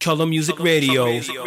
Color Music Radio. You're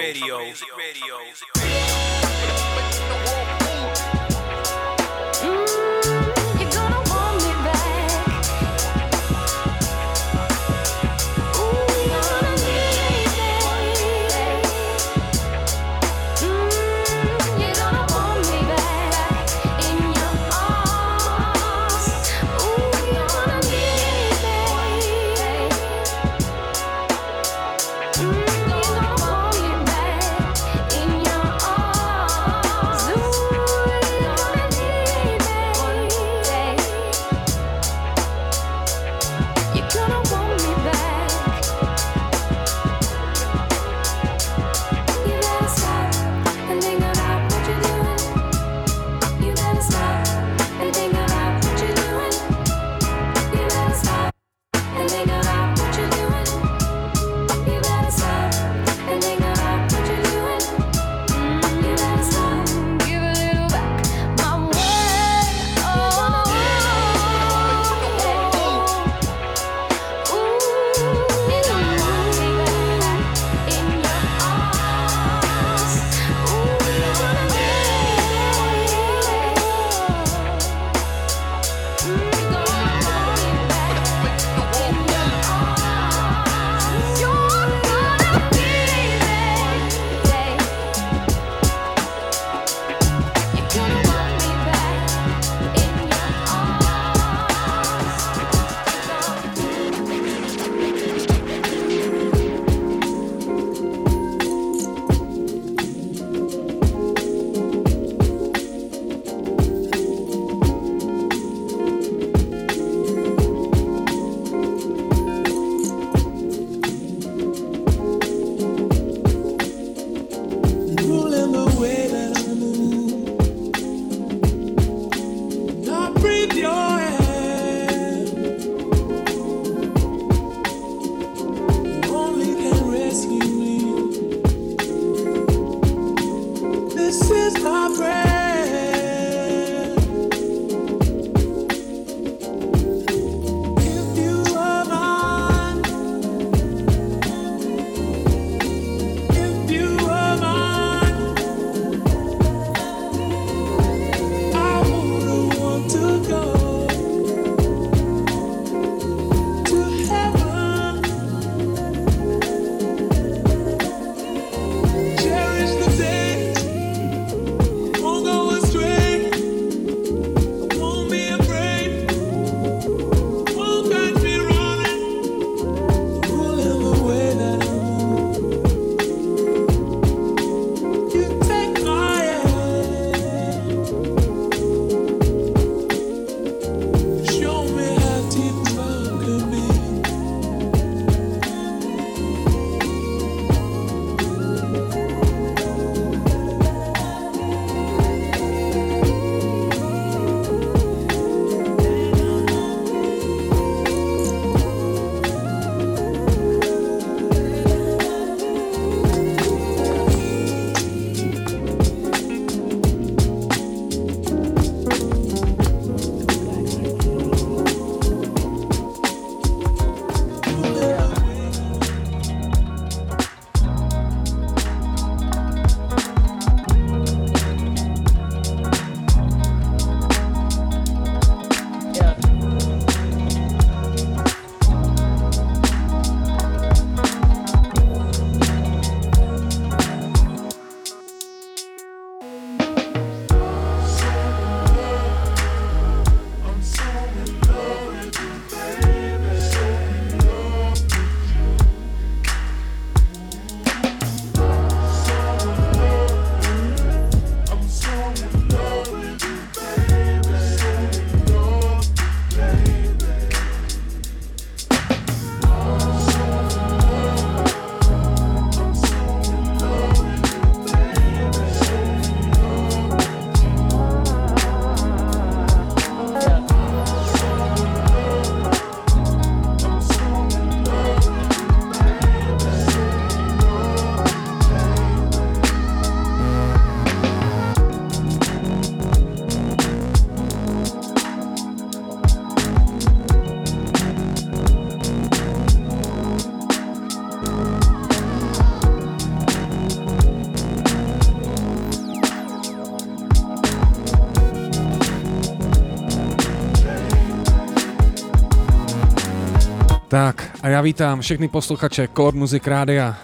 já vítám všechny posluchače Core Music Rádia.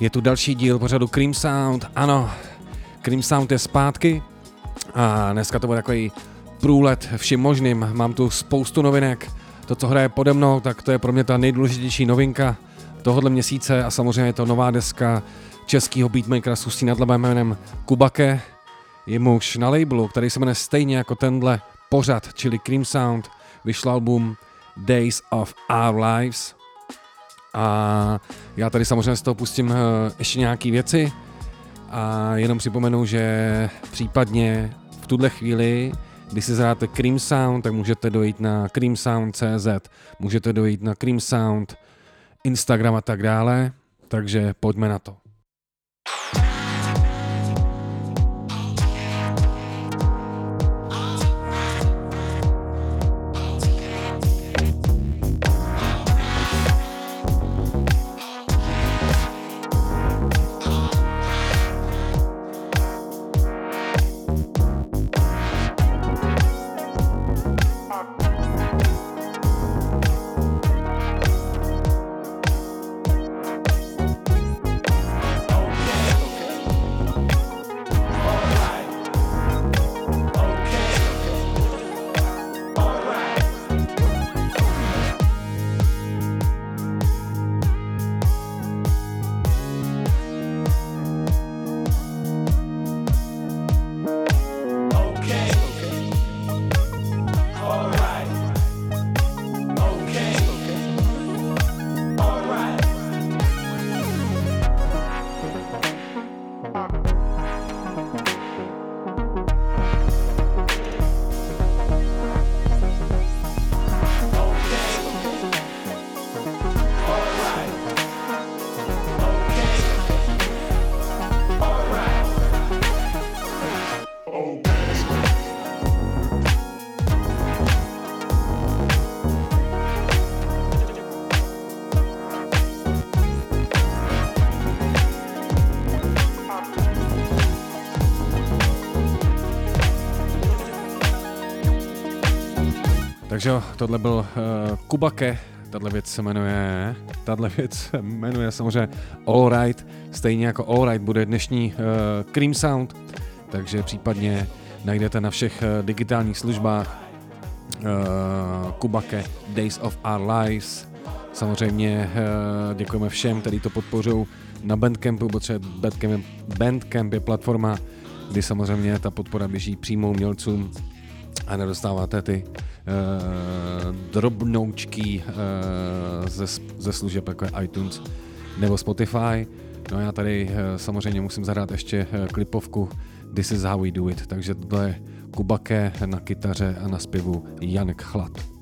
Je tu další díl pořadu Cream Sound. Ano, Cream Sound je zpátky a dneska to bude takový průlet vším možným. Mám tu spoustu novinek. To, co hraje pode mnou, tak to je pro mě ta nejdůležitější novinka tohohle měsíce a samozřejmě je to nová deska českého beatmakera s nad labem jménem Kubake. Je muž na labelu, který se jmenuje stejně jako tenhle pořad, čili Cream Sound, vyšel album Days of Our Lives. A já tady samozřejmě z toho pustím eh, ještě nějaké věci a jenom připomenu, že případně v tuhle chvíli, když si zahráte Cream Sound, tak můžete dojít na creamsound.cz, můžete dojít na Cream Sound, Instagram a tak dále, takže pojďme na to. Takže tohle byl uh, Kubake, tahle věc se jmenuje, tahle věc se jmenuje samozřejmě All Right, stejně jako All Right bude dnešní uh, Cream Sound, takže případně najdete na všech uh, digitálních službách uh, Kubake Days of Our Lives. Samozřejmě uh, děkujeme všem, kteří to podpořou na Bandcampu, protože Bandcamp, Bandcamp je platforma, kdy samozřejmě ta podpora běží přímo umělcům a nedostáváte ty uh, drobnoučky uh, ze, ze služeb jako je iTunes nebo Spotify. No já tady uh, samozřejmě musím zahrát ještě uh, klipovku This is how we do it, takže tohle je Kubake na kytaře a na zpěvu Janek Chlad.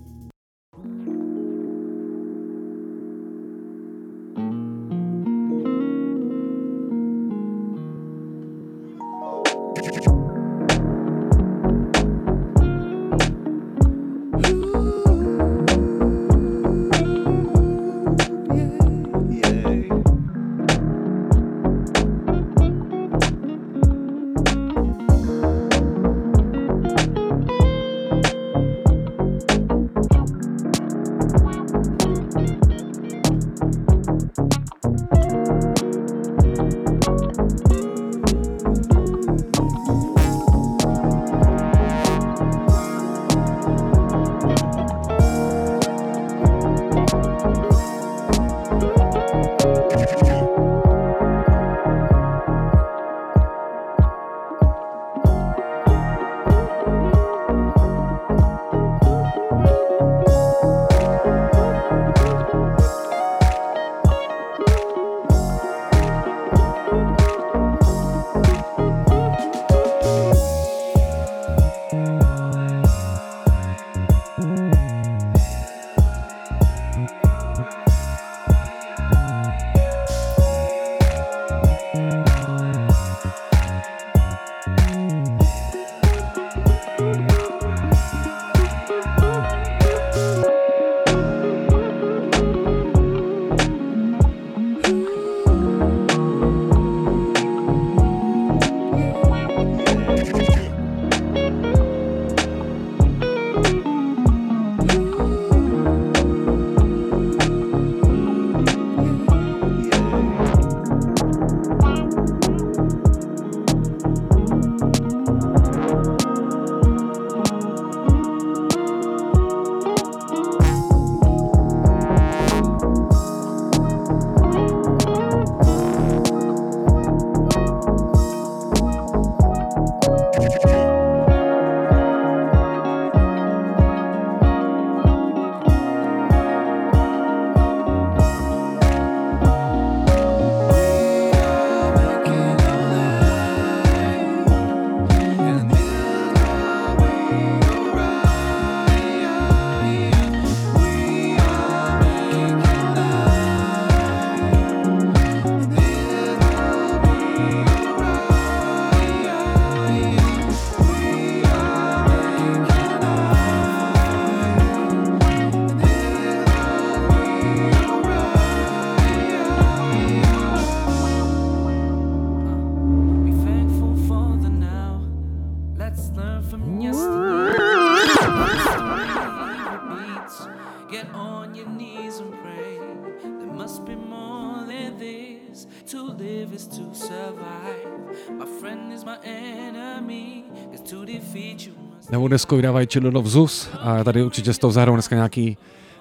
novou desku vydávají Children of Zeus a tady určitě s tou zahrou dneska nějaký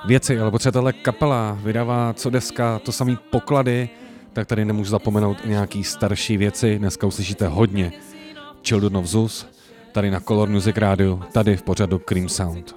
věci, ale potřeba tahle kapela vydává co deska, to samý poklady, tak tady nemůžu zapomenout i nějaký starší věci, dneska uslyšíte hodně Children of Zeus, tady na Color Music Radio, tady v pořadu Cream Sound.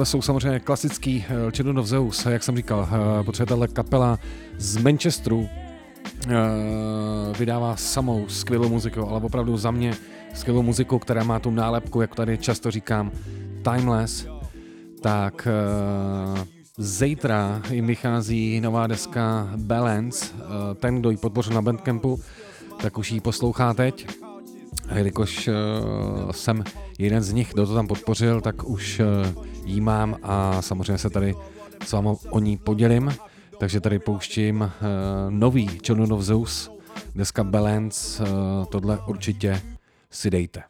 Tohle jsou samozřejmě klasický eh, Children of Zeus, jak jsem říkal, eh, protože tahle kapela z Manchesteru eh, vydává samou skvělou muziku, ale opravdu za mě skvělou muziku, která má tu nálepku, jak tady často říkám, timeless, tak zítra jim vychází nová deska Balance, ten, kdo ji podpořil na Bandcampu, tak už ji poslouchá teď. A jelikož uh, jsem jeden z nich, kdo to tam podpořil, tak už uh, jí mám a samozřejmě se tady s vámi o ní podělím. Takže tady pouštím uh, nový Children of Zeus, deska Balance, uh, tohle určitě si dejte.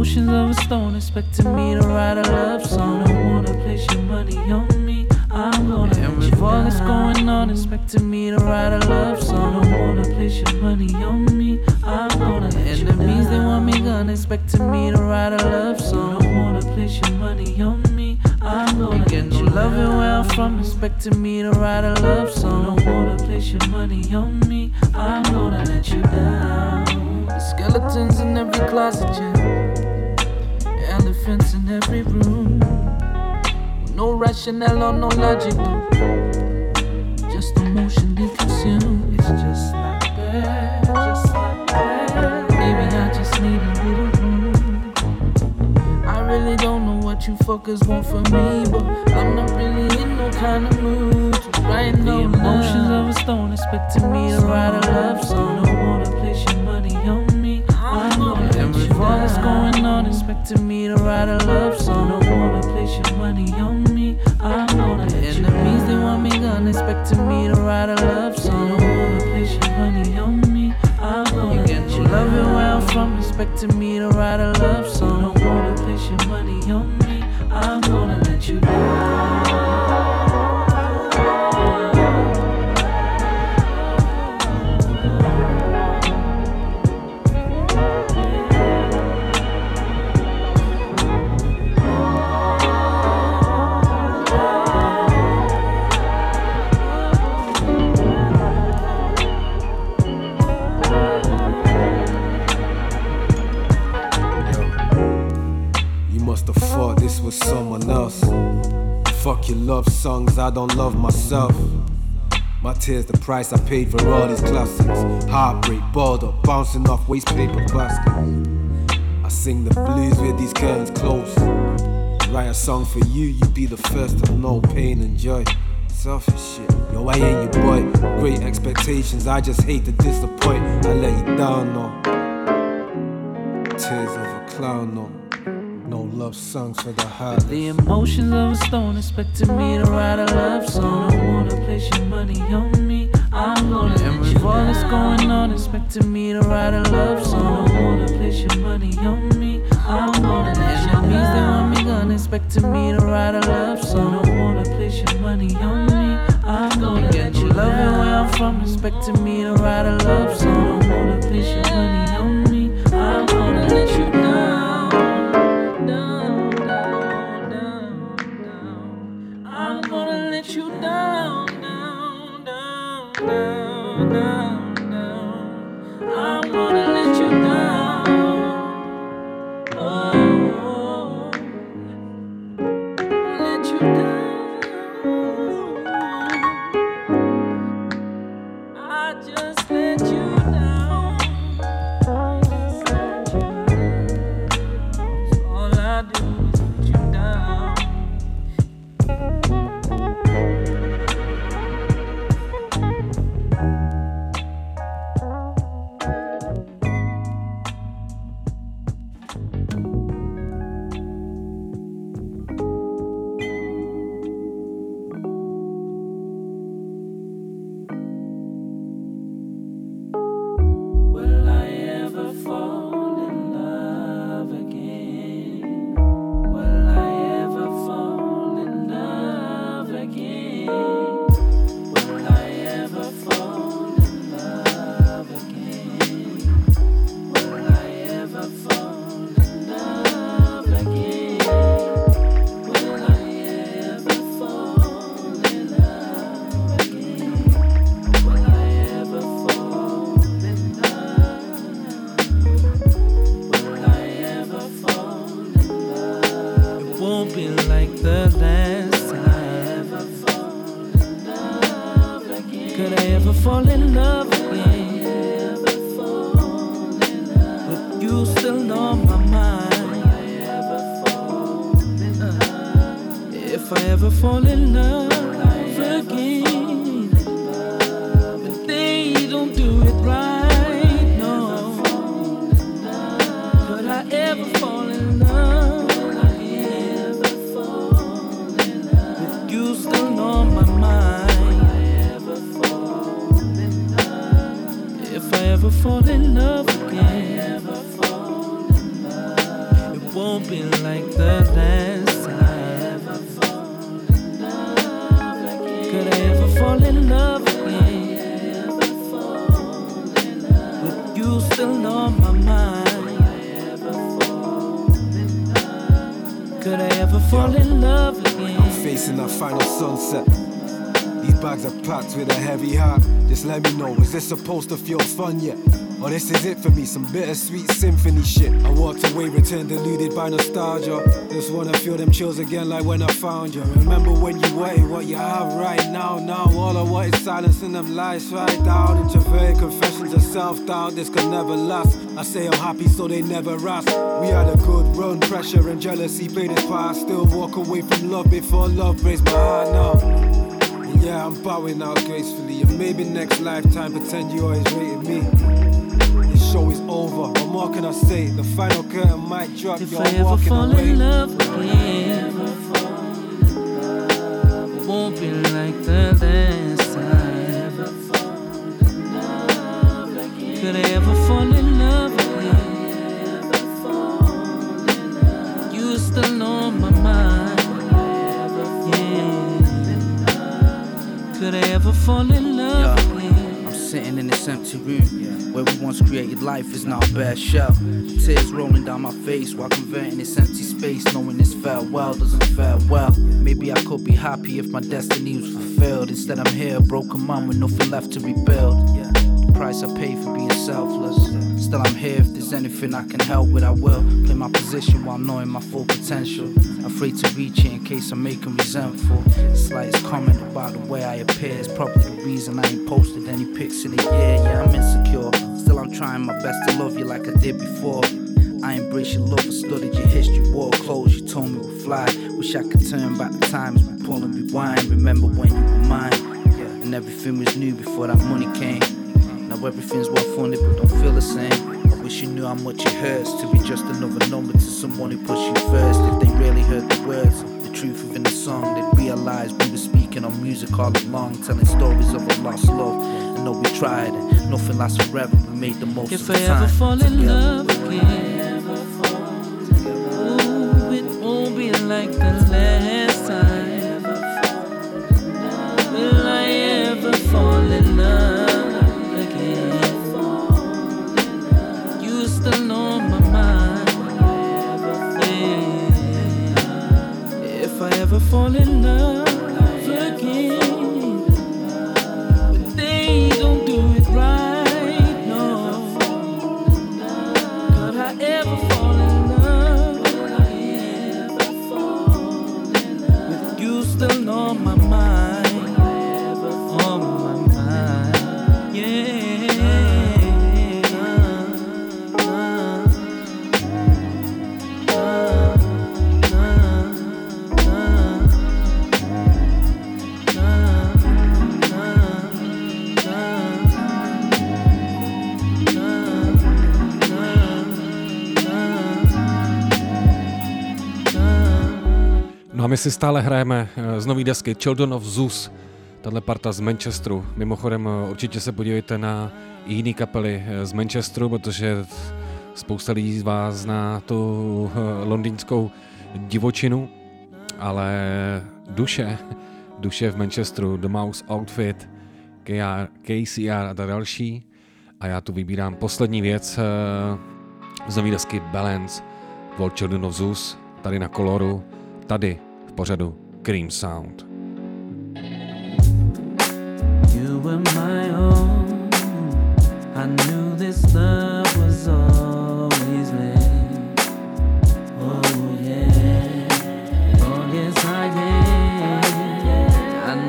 Emotions of a stone, expecting me to write a love song. Don't wanna place your money on me. I'm gonna and with all that's going on, expecting me to write a love song. Don't wanna place your money on me. I'm gonna enemies they want me gone, expecting me to write a love song. Don't wanna place your money on me. I'm gonna get no loving where I'm from, expecting me to write a love song. Don't wanna place your money on me. I'm gonna let you down. The skeletons in every closet, yeah. Elephants in every room. No rationale or no logic, no. Just emotionally consumed. It's just like that, just like that. Maybe I just need a little room. I really don't know what you fuckers want from me, but I'm not really in no kind of mood to write no The emotions of a stone expecting me to write a love song. Going on, expecting me to write a love song. Don't wanna place your money on me. I'm gonna enemies they want me gone, expecting me to write a love song. Don't wanna place your money on me. Gonna get you love it where I'm from, expecting me to write a love song. Don't wanna place your money on me. Love songs, I don't love myself. My tears, the price I paid for all these classics. Heartbreak, up, bouncing off waste paper baskets. I sing the blues with these curtains closed. Write a song for you, you'd be the first to know pain and joy. Selfish shit, yo, I ain't your boy. Great expectations, I just hate to disappoint. I let you down, no. Tears of a clown, no. No love songs for the heart. The emotions of a stone expecting me to write a love song. Don't wanna place your money on me. I'm gonna and with all that's going on, expecting me to write a love song. Don't wanna place your money on me. I'm gonna enemies they want me gone, expecting me to write a love song. Don't wanna place your money on me. I'm gonna get you loving where I'm from, expecting me to write a love song. Don't wanna place your money on me. Supposed to feel fun yet? Or oh, this is it for me, some bittersweet symphony shit. I walked away, returned deluded by nostalgia. Just wanna feel them chills again like when I found you. Remember when you wanted what you have right now. Now all I want is silence and them lies right down. Introverted confessions of self-doubt, this could never last. I say I'm happy so they never ask. We had a good run, pressure and jealousy played its part. Still walk away from love before love breaks my heart now. Yeah, I'm bowing out gracefully. And maybe next lifetime, pretend you always rated me. This show is over. What more can I say? The final curtain might drop. If You're I ever fall away. in love again, won't be like the last time. Could I ever fall in love again? You still on my mind. Could I ever fall in love in this empty room where we once created life is now a bare shell. Tears rolling down my face while converting this empty space, knowing this farewell doesn't fare well. Maybe I could be happy if my destiny was fulfilled. Instead, I'm here, a broken man with nothing left to rebuild. Price I pay for being selfless. Still, I'm here. If there's anything I can help with, I will. Play my position while knowing my full potential. Afraid to reach it in case I'm making resentful. Slightest comment about the way I appear is probably the reason I ain't posted any pics in a year. Yeah, I'm insecure. Still, I'm trying my best to love you like I did before. I embrace your love, I studied your history, wore clothes you told me would fly. Wish I could turn back the times, pull and rewind. Remember when you were mine, and everything was new before that money came. Now everything's well funded but don't feel the same. I wish you knew how much it hurts to be just another number to someone who pushed you first. If they really heard the words, the truth within the song, they'd realize we were speaking on music all along, telling stories of a lost love. I know we tried and nothing lasts forever. We made the most If of I the time. ever fall in love again, si stále hrajeme eh, z nový desky Children of Zeus, tahle parta z Manchesteru. Mimochodem eh, určitě se podívejte na jiné kapely eh, z Manchesteru, protože spousta lidí z vás zná tu londýnskou divočinu, ale duše, duše v Manchesteru, The Mouse Outfit, KR, KCR a tak další. A já tu vybírám poslední věc z nový desky Balance, World Children of Zeus, tady na Koloru, tady pořadu Cream Sound. You were my own. I knew this love was always oh,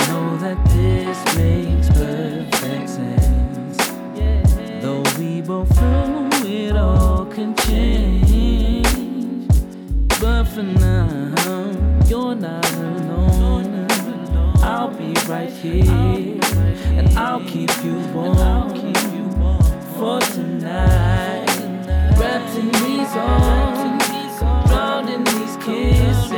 know that this makes perfect sense. For now na no, I'll be right here, and I'll keep you warm for tonight. Wrapped in these arms, drowned in these kisses,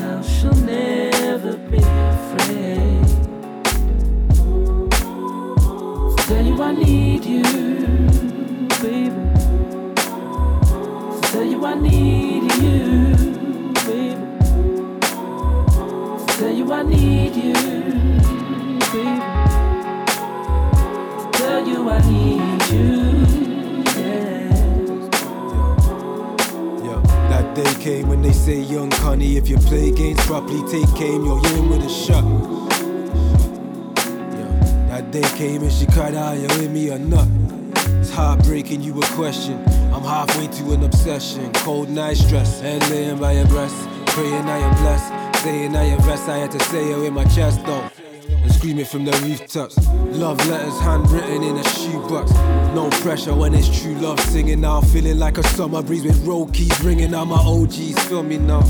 now she'll never be afraid. Tell you I need you. You I need you, baby. To tell you I need you, baby. To tell you I need you, yeah. Yeah, that day came when they say, Young Connie, if you play games properly, take aim, you're in with a shot. That day came and she cried out, you with me or not? It's heartbreaking, you a question. I'm halfway to an obsession. Cold night stress, head laying by your breast. Praying I am blessed, saying I am blessed. I had to say it with my chest though. And screaming from the rooftops. Love letters handwritten in a shoebox. No pressure when it's true love singing now. Feeling like a summer breeze with road keys ringing out my OGs. Feel me now.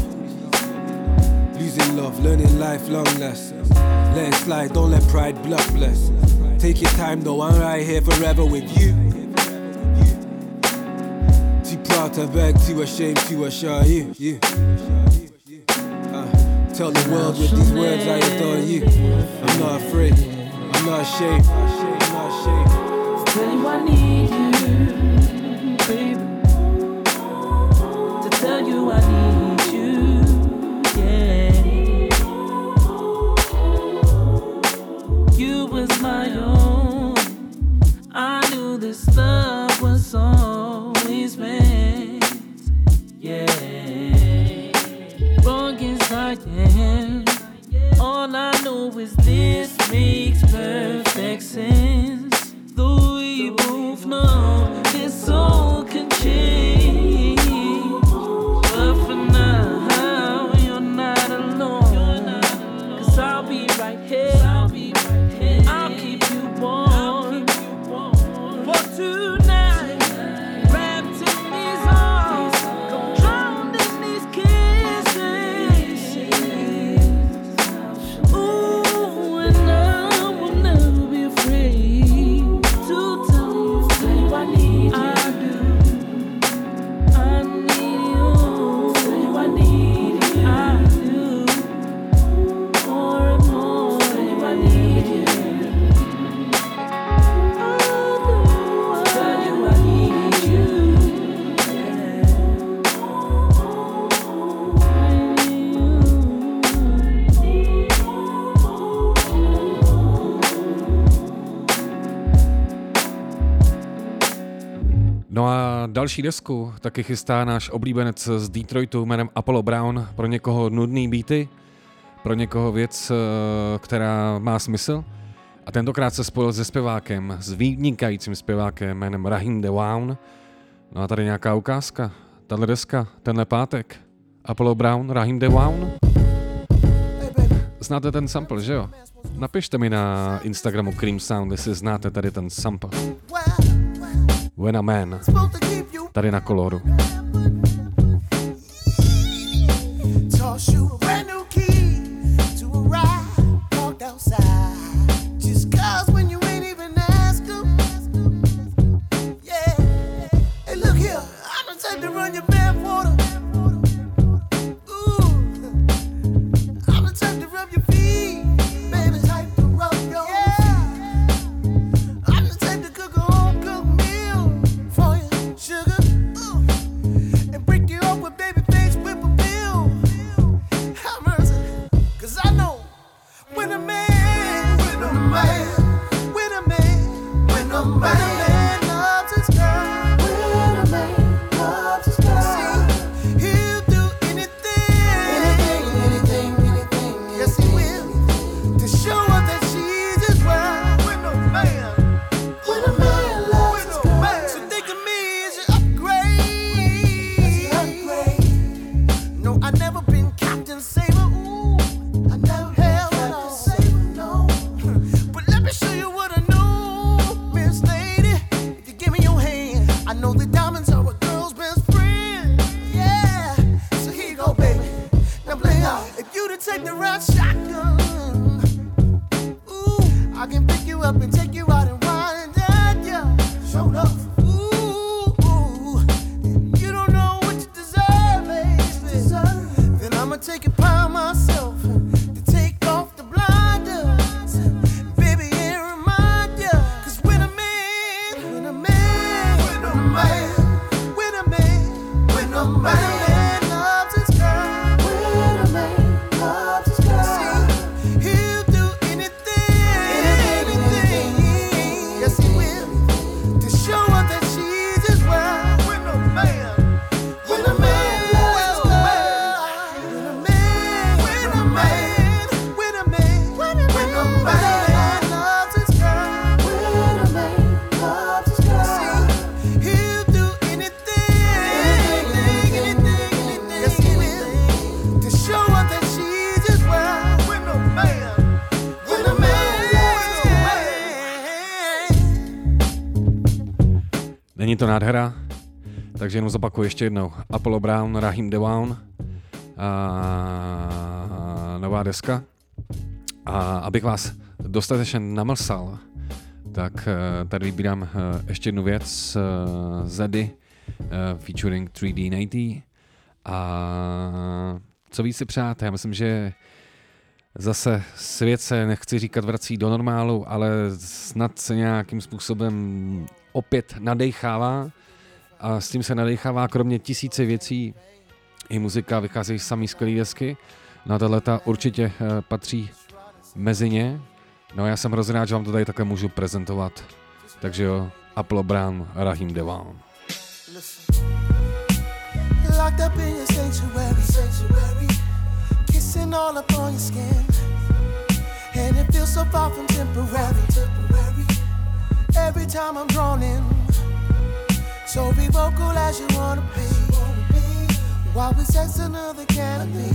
Losing love, learning life lifelong lessons. Let it slide, don't let pride blood bless. Take your time though, I'm right here forever with you. To assure you. you. Uh, tell the world with these words I adore you. I'm not afraid, I'm not ashamed. I'm not ashamed. I need you, baby. To tell you I need you, yeah. You was my own. I knew this love was always is this makes perfect sense. Though we both know další desku taky chystá náš oblíbenec z Detroitu jménem Apollo Brown. Pro někoho nudný beaty, pro někoho věc, eh, která má smysl. A tentokrát se spojil se zpěvákem, s vynikajícím zpěvákem jménem Rahim Dewan. No a tady nějaká ukázka. Tahle deska, tenhle pátek. Apollo Brown, Rahim Dewan. Znáte ten sample, že jo? Napište mi na Instagramu Cream Sound, jestli znáte tady ten sample. When a Man, tady na koloru. Nádhera, takže jenom zopakuju ještě jednou. Apollo Brown, Rahim Dewan, a nová deska. A abych vás dostatečně namlsal, tak eh, tady vybírám eh, ještě jednu věc eh, Zedy featuring 3D Nighty. A co víc si přát, já myslím, že zase svět se, nechci říkat, vrací do normálu, ale snad se nějakým způsobem opět nadechává a s tím se nadechává kromě tisíce věcí i muzika, vycházejí samý skvělý desky. Na tato leta určitě eh, patří mezi ně. No já jsem hrozně rád, že vám to tady takhle můžu prezentovat. Takže jo, Apollo Brown, Rahim Devan. Locked up in your sanctuary, sanctuary, kissing all up on your skin, and it feels so far from temporary, temporary. Every time I'm drawn in, so be vocal as you wanna be, while we sex another canopy,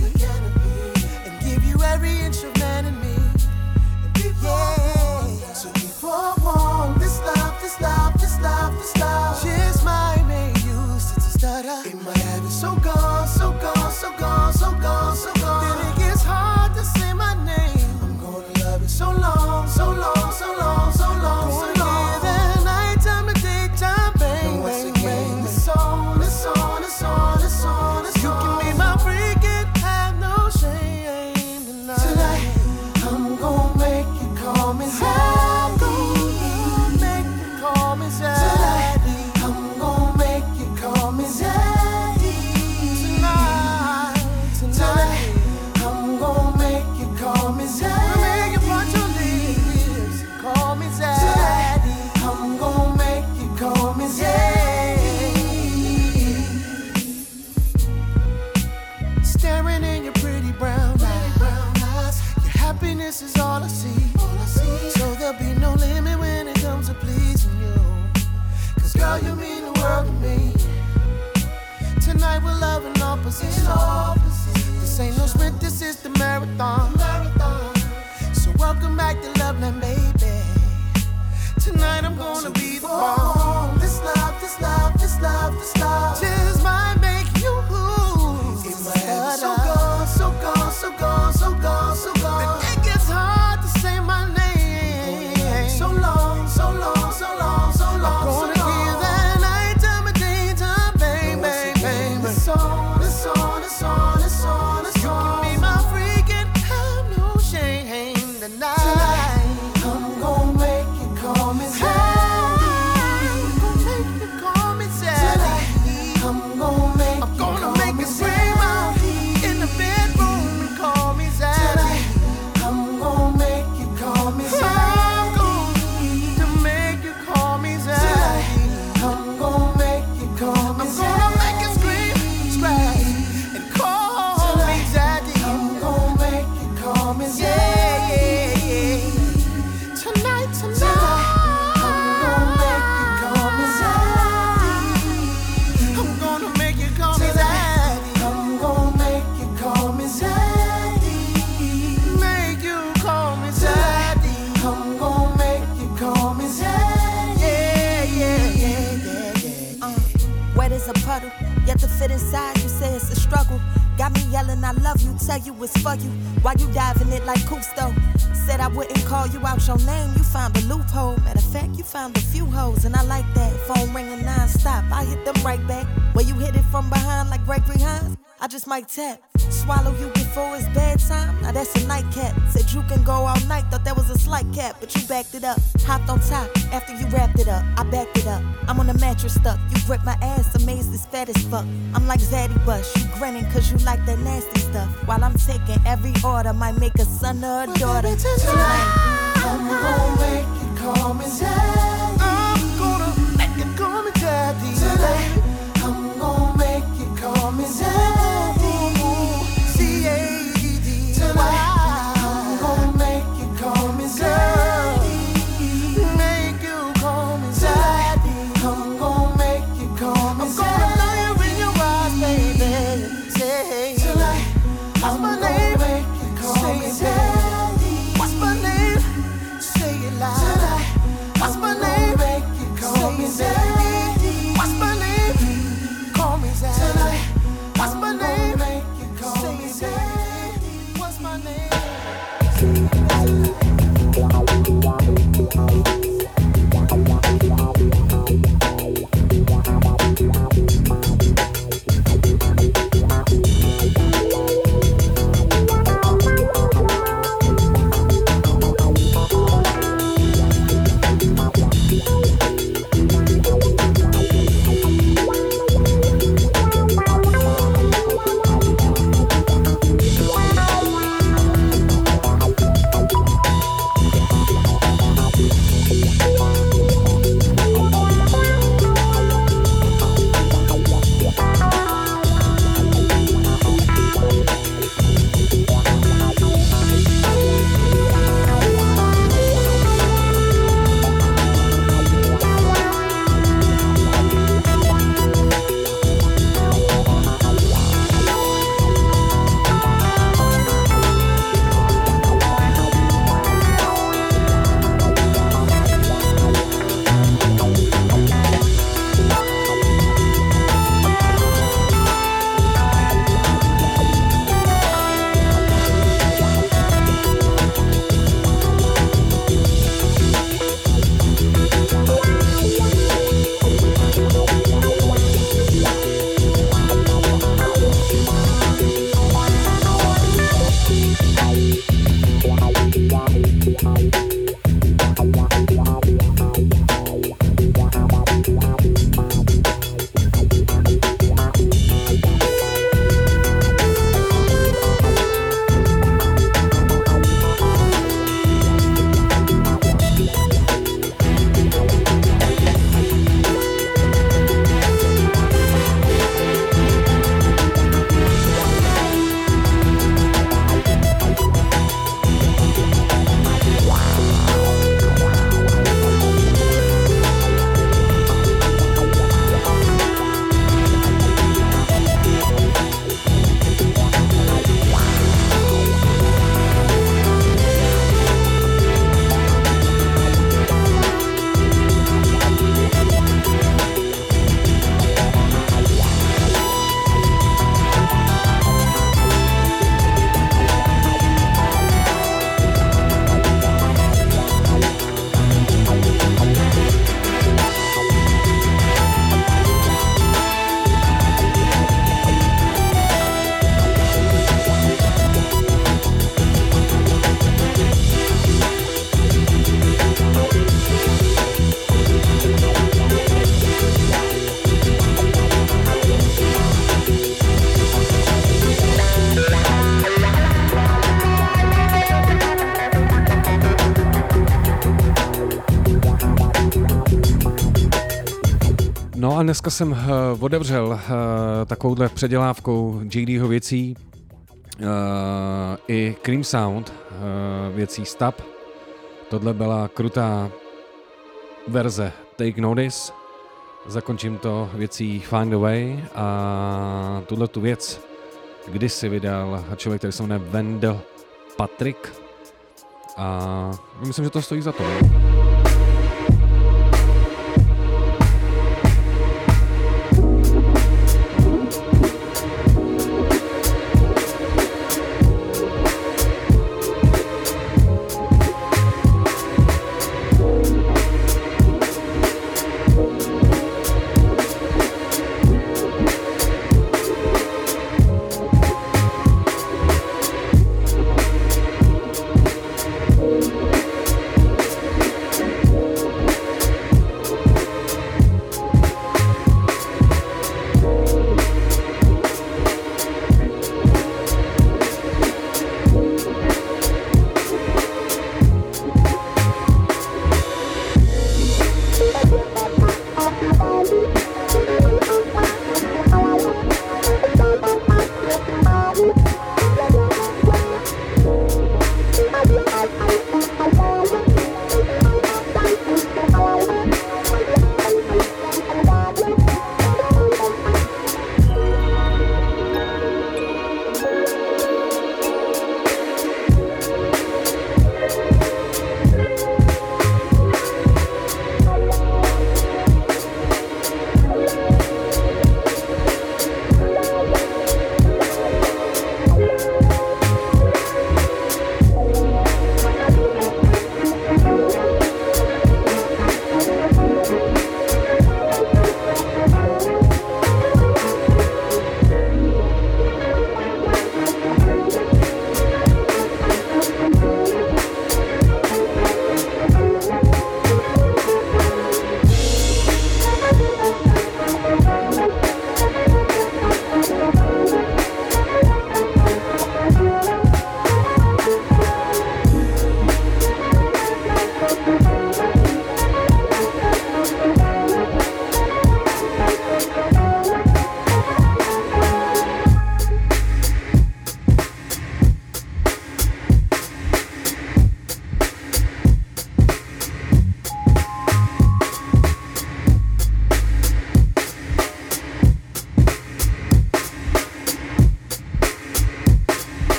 and give you every inch of man in me. Yeah. So we forewarned this love, this love, this love, this love. Might make you sit to stutter. It might This ain't no sprint, this is the marathon. Tell you it's for you. Why you diving it like Cousteau? Said I wouldn't call you out your name, you found a loophole. Matter of fact, you found a few holes, and I like that. Phone ringing non-stop, I hit them right back. Where you hit it from behind like Gregory Hines? I just might tap. Swallow you before it's bedtime. Now that's a nightcap. Said you can go all night. Thought that was a slight cap, but you backed it up. Hopped on top after you wrapped it up. I backed it up. I'm on the mattress stuck. You grip my ass, amazed it's fat as fuck. I'm like Zaddy Bush. You grinning cause you like that nasty stuff. While I'm taking every order, might make a son or a daughter. Tonight. I'm gonna make you call me Zaddy. I'm gonna make you call me Daddy. Tonight, I'm gonna make you call me Zaddy. dneska jsem uh, otevřel uh, takovouhle předělávkou JDho věcí uh, i Cream Sound uh, věcí Stab. Tohle byla krutá verze Take Notice. Zakončím to věcí Find a Way a tuhle tu věc kdysi vydal člověk, který se jmenuje Wendell Patrick a myslím, že to stojí za to. Ne?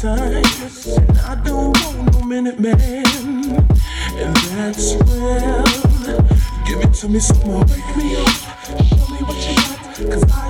Time. And I don't want no minute man. And that's well. Give it to me some more. Wake me up. Show me what you got. Cause I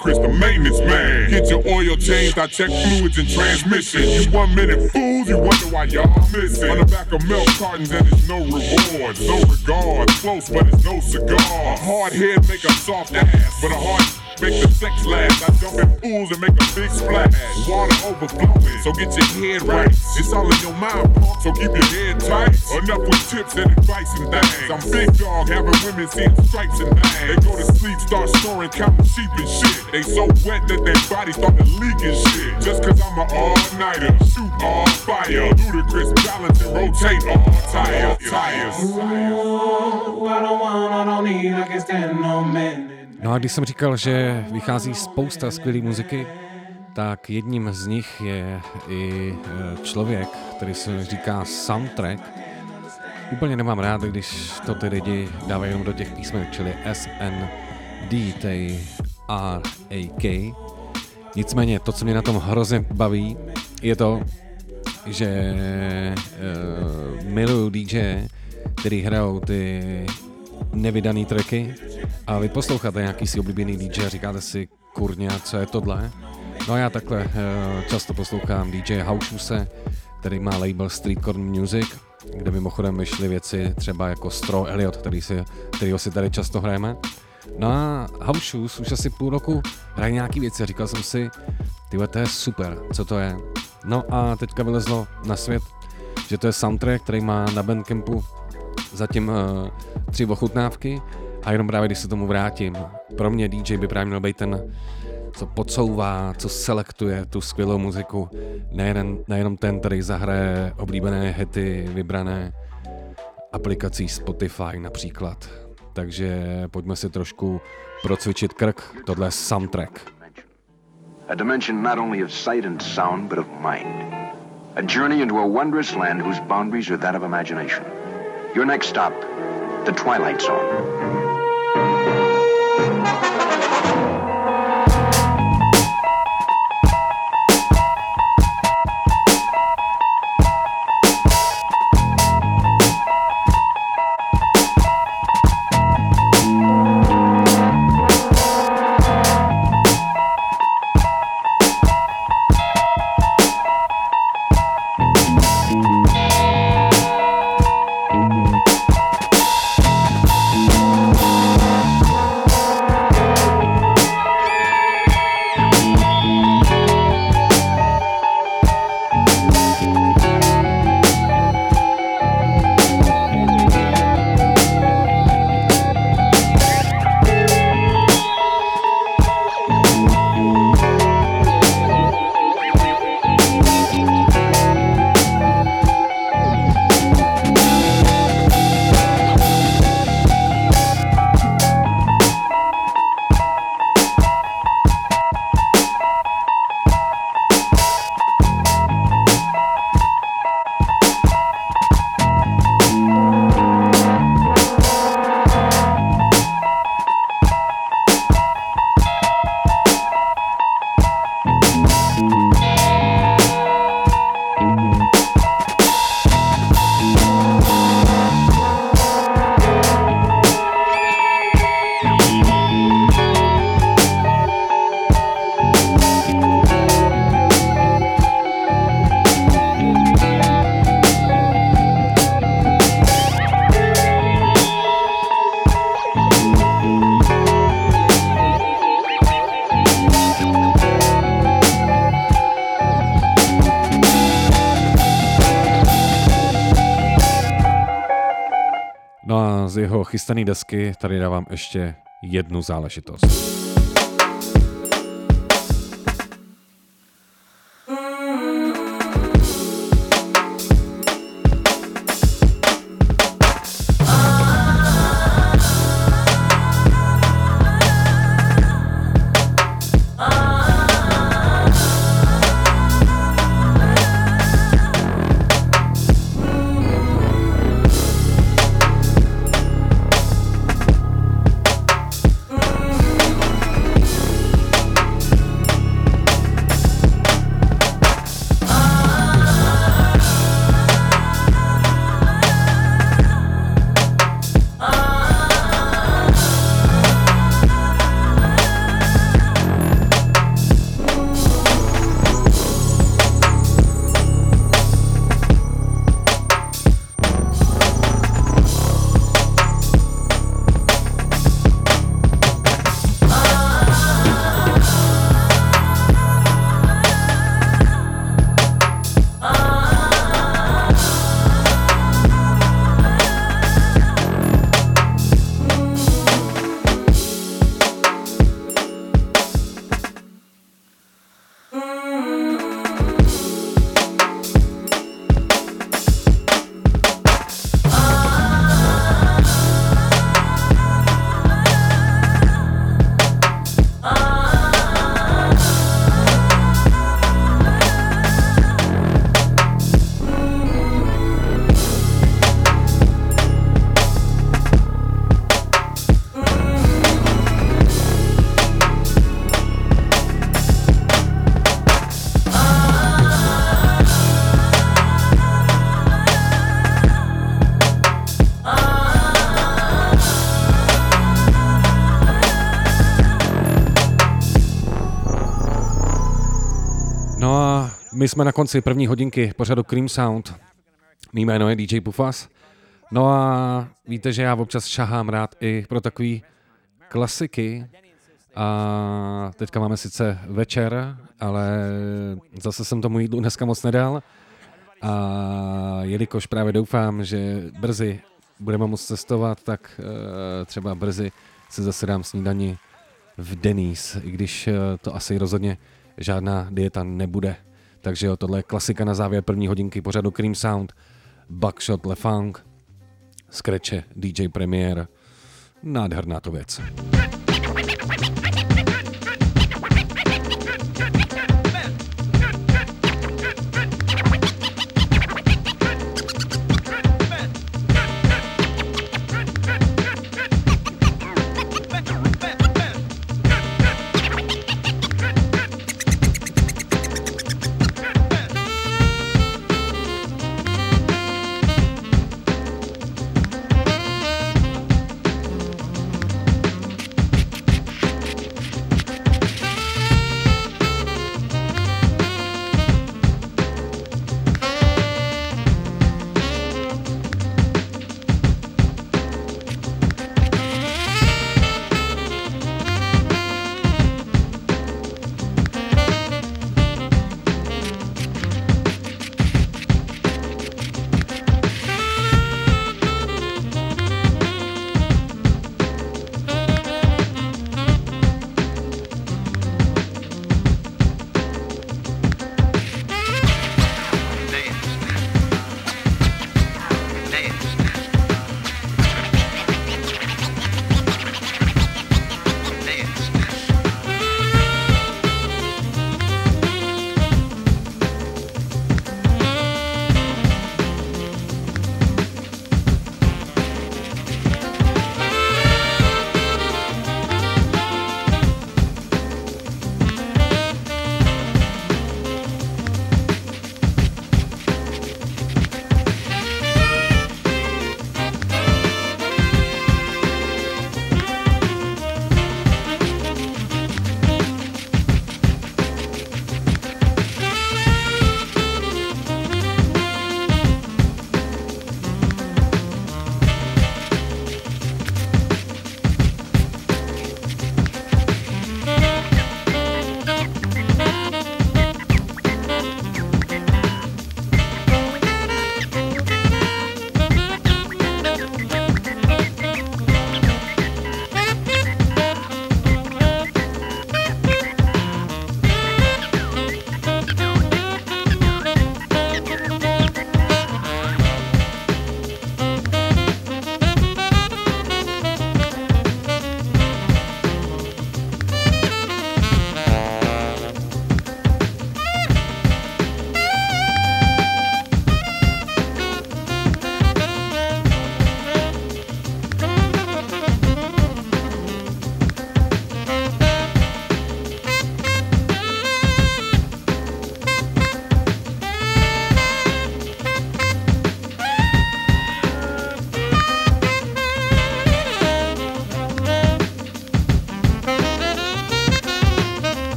Ludacris, the maintenance man. Get your oil changed, I check fluids and transmission. You one minute fools, you wonder why y'all missing. On the back of milk cartons and it's no reward. no regard. Close, but it's no cigar. A hard head make a soft ass, but a hard make the sex last. I jump in pools and make a big splash. Water overflowing, so get your head right. It's all in your mind, so keep your head tight. Enough with tips and advice and things. I'm big dog, having women seeing stripes and things. They go to sleep, start snoring, counting sheep and shit. They so wet that their bodies started leaking shit. Just cause I'm an all-nighter, shoot all fire. Ludacris balance and rotate all tires. Tires. Oh, I don't want, I don't need, I can stand no man. No a když jsem říkal, že vychází spousta skvělé muziky, tak jedním z nich je i eh, člověk, který se říká soundtrack. Úplně nemám rád, když to ty lidi dávají jenom do těch písmenek, čili SND, tej R-A-K. Nicméně to, co mě na tom hrozně baví, je to, že uh, miluju DJ, který hrajou ty nevydaný tracky a vy posloucháte nějaký si oblíbený DJ a říkáte si, kurně, co je tohle? No já takhle uh, často poslouchám DJ Haušuse, který má label Streetcore Music, kde mimochodem vyšly věci třeba jako Straw Elliot, který si, kterýho si tady často hrajeme. No a Shoes už asi půl roku hraje nějaký věci a říkal jsem si, tyhle, to je super, co to je? No a teďka vylezlo na svět, že to je soundtrack, který má na Bandcampu zatím uh, tři ochutnávky a jenom právě když se tomu vrátím, pro mě DJ by právě měl být ten, co podsouvá, co selektuje tu skvělou muziku, nejen, nejenom ten, který zahraje oblíbené hity vybrané aplikací Spotify například. Takže pojďme si trošku procvičit krk, tohle je soundtrack. A dimension not only of sight and sound, but of mind. A journey into a wondrous land whose boundaries are that of imagination. Your next stop, the Twilight Zone. Desky tady dávám ještě jednu záležitost. Jsme na konci první hodinky pořadu Cream Sound. Mý jméno je DJ Pufas. No a víte, že já občas šahám rád i pro takový klasiky. A teďka máme sice večer, ale zase jsem tomu jídlu dneska moc nedal. A jelikož právě doufám, že brzy budeme moct cestovat, tak eh, třeba brzy si zase dám snídani v Denise, i když eh, to asi rozhodně žádná dieta nebude. Takže jo, tohle je klasika na závěr první hodinky pořadu Cream Sound, Buckshot Le Funk, Scratche, DJ Premier. Nádherná to věc.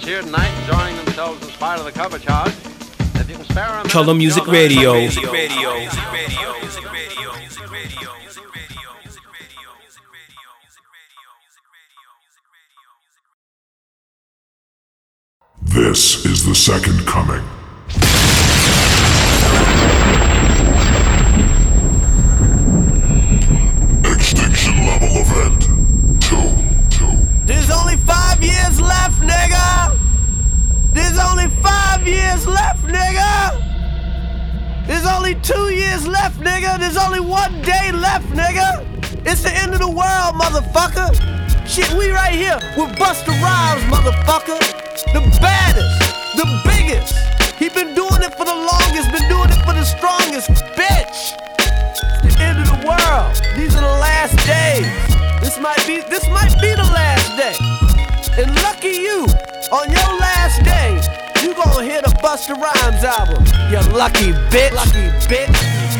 So here tonight enjoying themselves in spite of the cover charge. If you can spare a minute, Color Music you'll know- Radio. This is the second coming. Only two years left, nigga. There's only one day left, nigga. It's the end of the world, motherfucker. Shit, we right here with Busta Rhymes, motherfucker. the baddest, the biggest. He been doing it for the longest, been doing it for the strongest, bitch. It's the end of the world. These are the last days. This might be this might be the last day. And lucky you, on your last day, you gonna hear the Busta Rhymes album. You lucky bitch. Lucky bitch.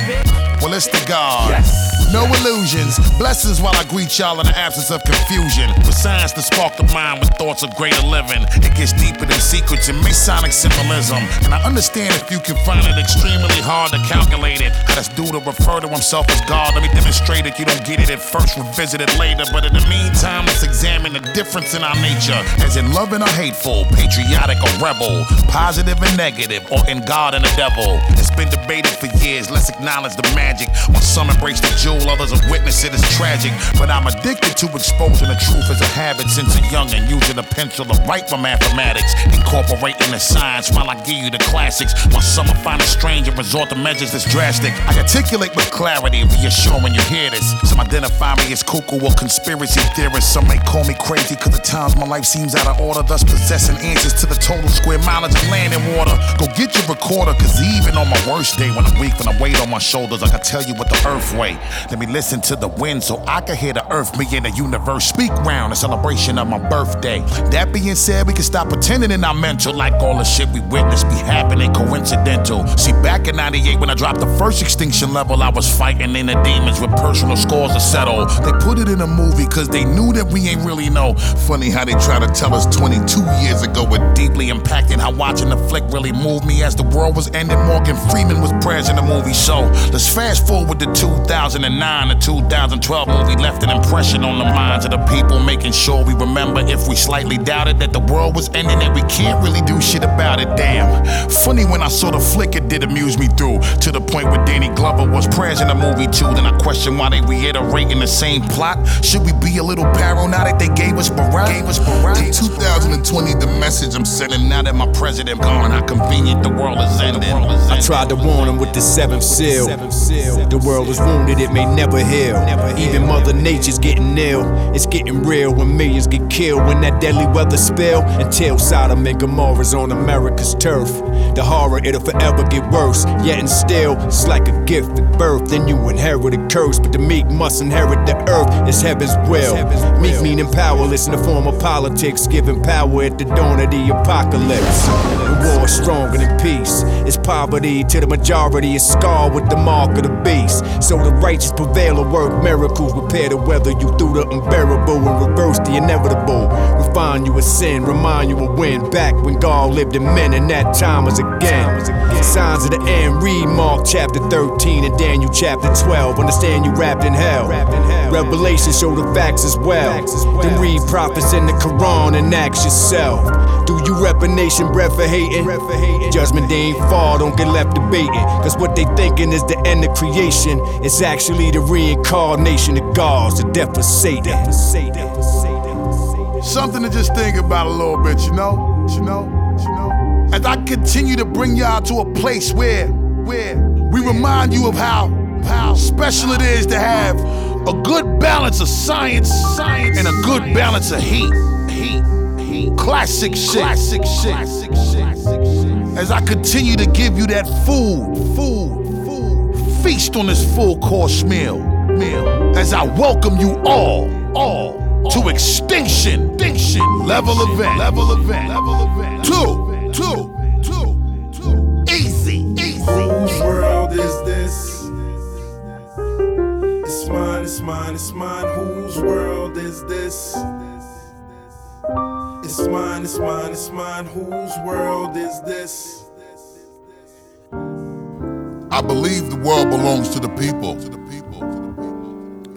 bitch. Well, it's the God. No illusions. Blessings while I greet y'all in the absence of confusion. With signs to spark the mind with thoughts of greater living. It gets deeper than secrets and Masonic symbolism. And I understand if you can find it extremely hard to calculate it. How this dude to refer to himself as God. Let me demonstrate it. You don't get it at first, revisit it later. But in the meantime, let's examine the difference in our nature. As in loving or hateful, patriotic or rebel, positive and negative, or in God and the devil. It's been debated for years. Let's acknowledge the magic. When some embrace the jewel, others have witnessed it as tragic. But I'm addicted to exposing the truth as a habit since a young and using a pencil to write my mathematics. Incorporating the science while I give you the classics. While some will find it strange and resort to measures that's drastic. I articulate with clarity, reassuring when you hear this. Some identify me as cuckoo or conspiracy theorist. Some may call me crazy because at times my life seems out of order, thus possessing answers to the total square mileage of land and water. Go get your recorder, cause even on my worst day when I'm weak, when I weight on my shoulders, I can tell you what the earth weigh. Let me listen to the wind so I can hear the earth, me and the universe speak round a celebration of my birthday. That being said, we can stop pretending in our mental like all the shit we witnessed be happening coincidental. See, back in 98 when I dropped the first extinction level, I was fighting in the demons with personal scores to settle. They put it in a movie cause they knew that we ain't really know. Funny how they try to tell us 22 years ago it deeply impacted how watching the flick really moved me as the world was ending. Morgan Freeman was present in the movie. So let's fast forward to 2009. The 2012 movie left an impression on the minds of the people, making sure we remember if we slightly doubted that the world was ending and we can't really do shit about it. Damn. Funny when I saw the flick, it did amuse me through to the point where Danny Glover was present in the movie too. Then I question why they reiterating the same plot. Should we be a little paranoid? now that they gave us Barack? Gave us Barack. In 2020, the message I'm sending now that my president gone, how convenient the world is ending. I tried to warn him with the seventh seal. The world is wounded, it may never heal. Even Mother Nature's getting ill. It's getting real when millions get killed when that deadly weather spill. Until Sodom and Gomorrah's on America's turf. The horror, it'll forever get worse. Yet and still, it's like a gift at birth. Then you inherit a curse, but the meek must inherit the earth. It's heaven's will. Meek meaning powerless in the form of politics, giving power at the dawn of the apocalypse. The war is stronger than peace. It's poverty to the majority is scarred with the mark of the beast. So the righteous prevail or work miracles, repair the weather you through the unbearable and reverse the inevitable. Refine you a sin, remind you of when back when God lived in men, and that time was again. Signs of the end, read Mark chapter 13 and Daniel chapter 12. Understand you wrapped in hell. Revelation show the facts as well. Then read prophets in the Quran and ask yourself. Do you rep a nation breath for hating? Judgment day ain't far, don't get left debating. Cause what they thinking is the end of creation. It's actually the reincarnation of gods, the death of Satan. Something to just think about a little bit, you know? You know? As I continue to bring y'all to a place where, where we remind you of how, how special it is to have a good balance of science, science, and a good balance of heat, heat, heat. Classic shit. Classic shit. As I continue to give you that food, food, food, feast on this full course meal, meal. As I welcome you all, all to extinction, extinction, level event, level event, level event. Two, two, It's mine, it's mine. Whose world is this? It's mine, it's mine, it's mine. Whose world is this? I believe the world belongs to the people.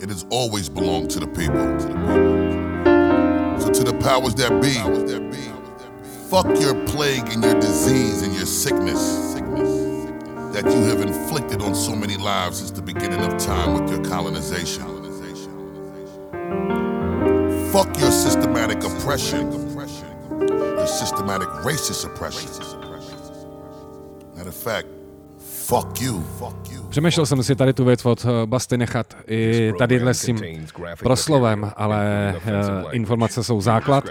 It has always belonged to the people. So to the powers that be, fuck your plague and your disease and your sickness that you have inflicted on so many lives since the beginning of time with your colonization. Fuck your systematic oppression, your systematic racist oppression. Matter of fact, Fuck you. Fuck you. Přemýšlel jsem si tady tu věc od eh, Basty nechat i tadyhle s tím proslovem, ale eh, informace jsou základ.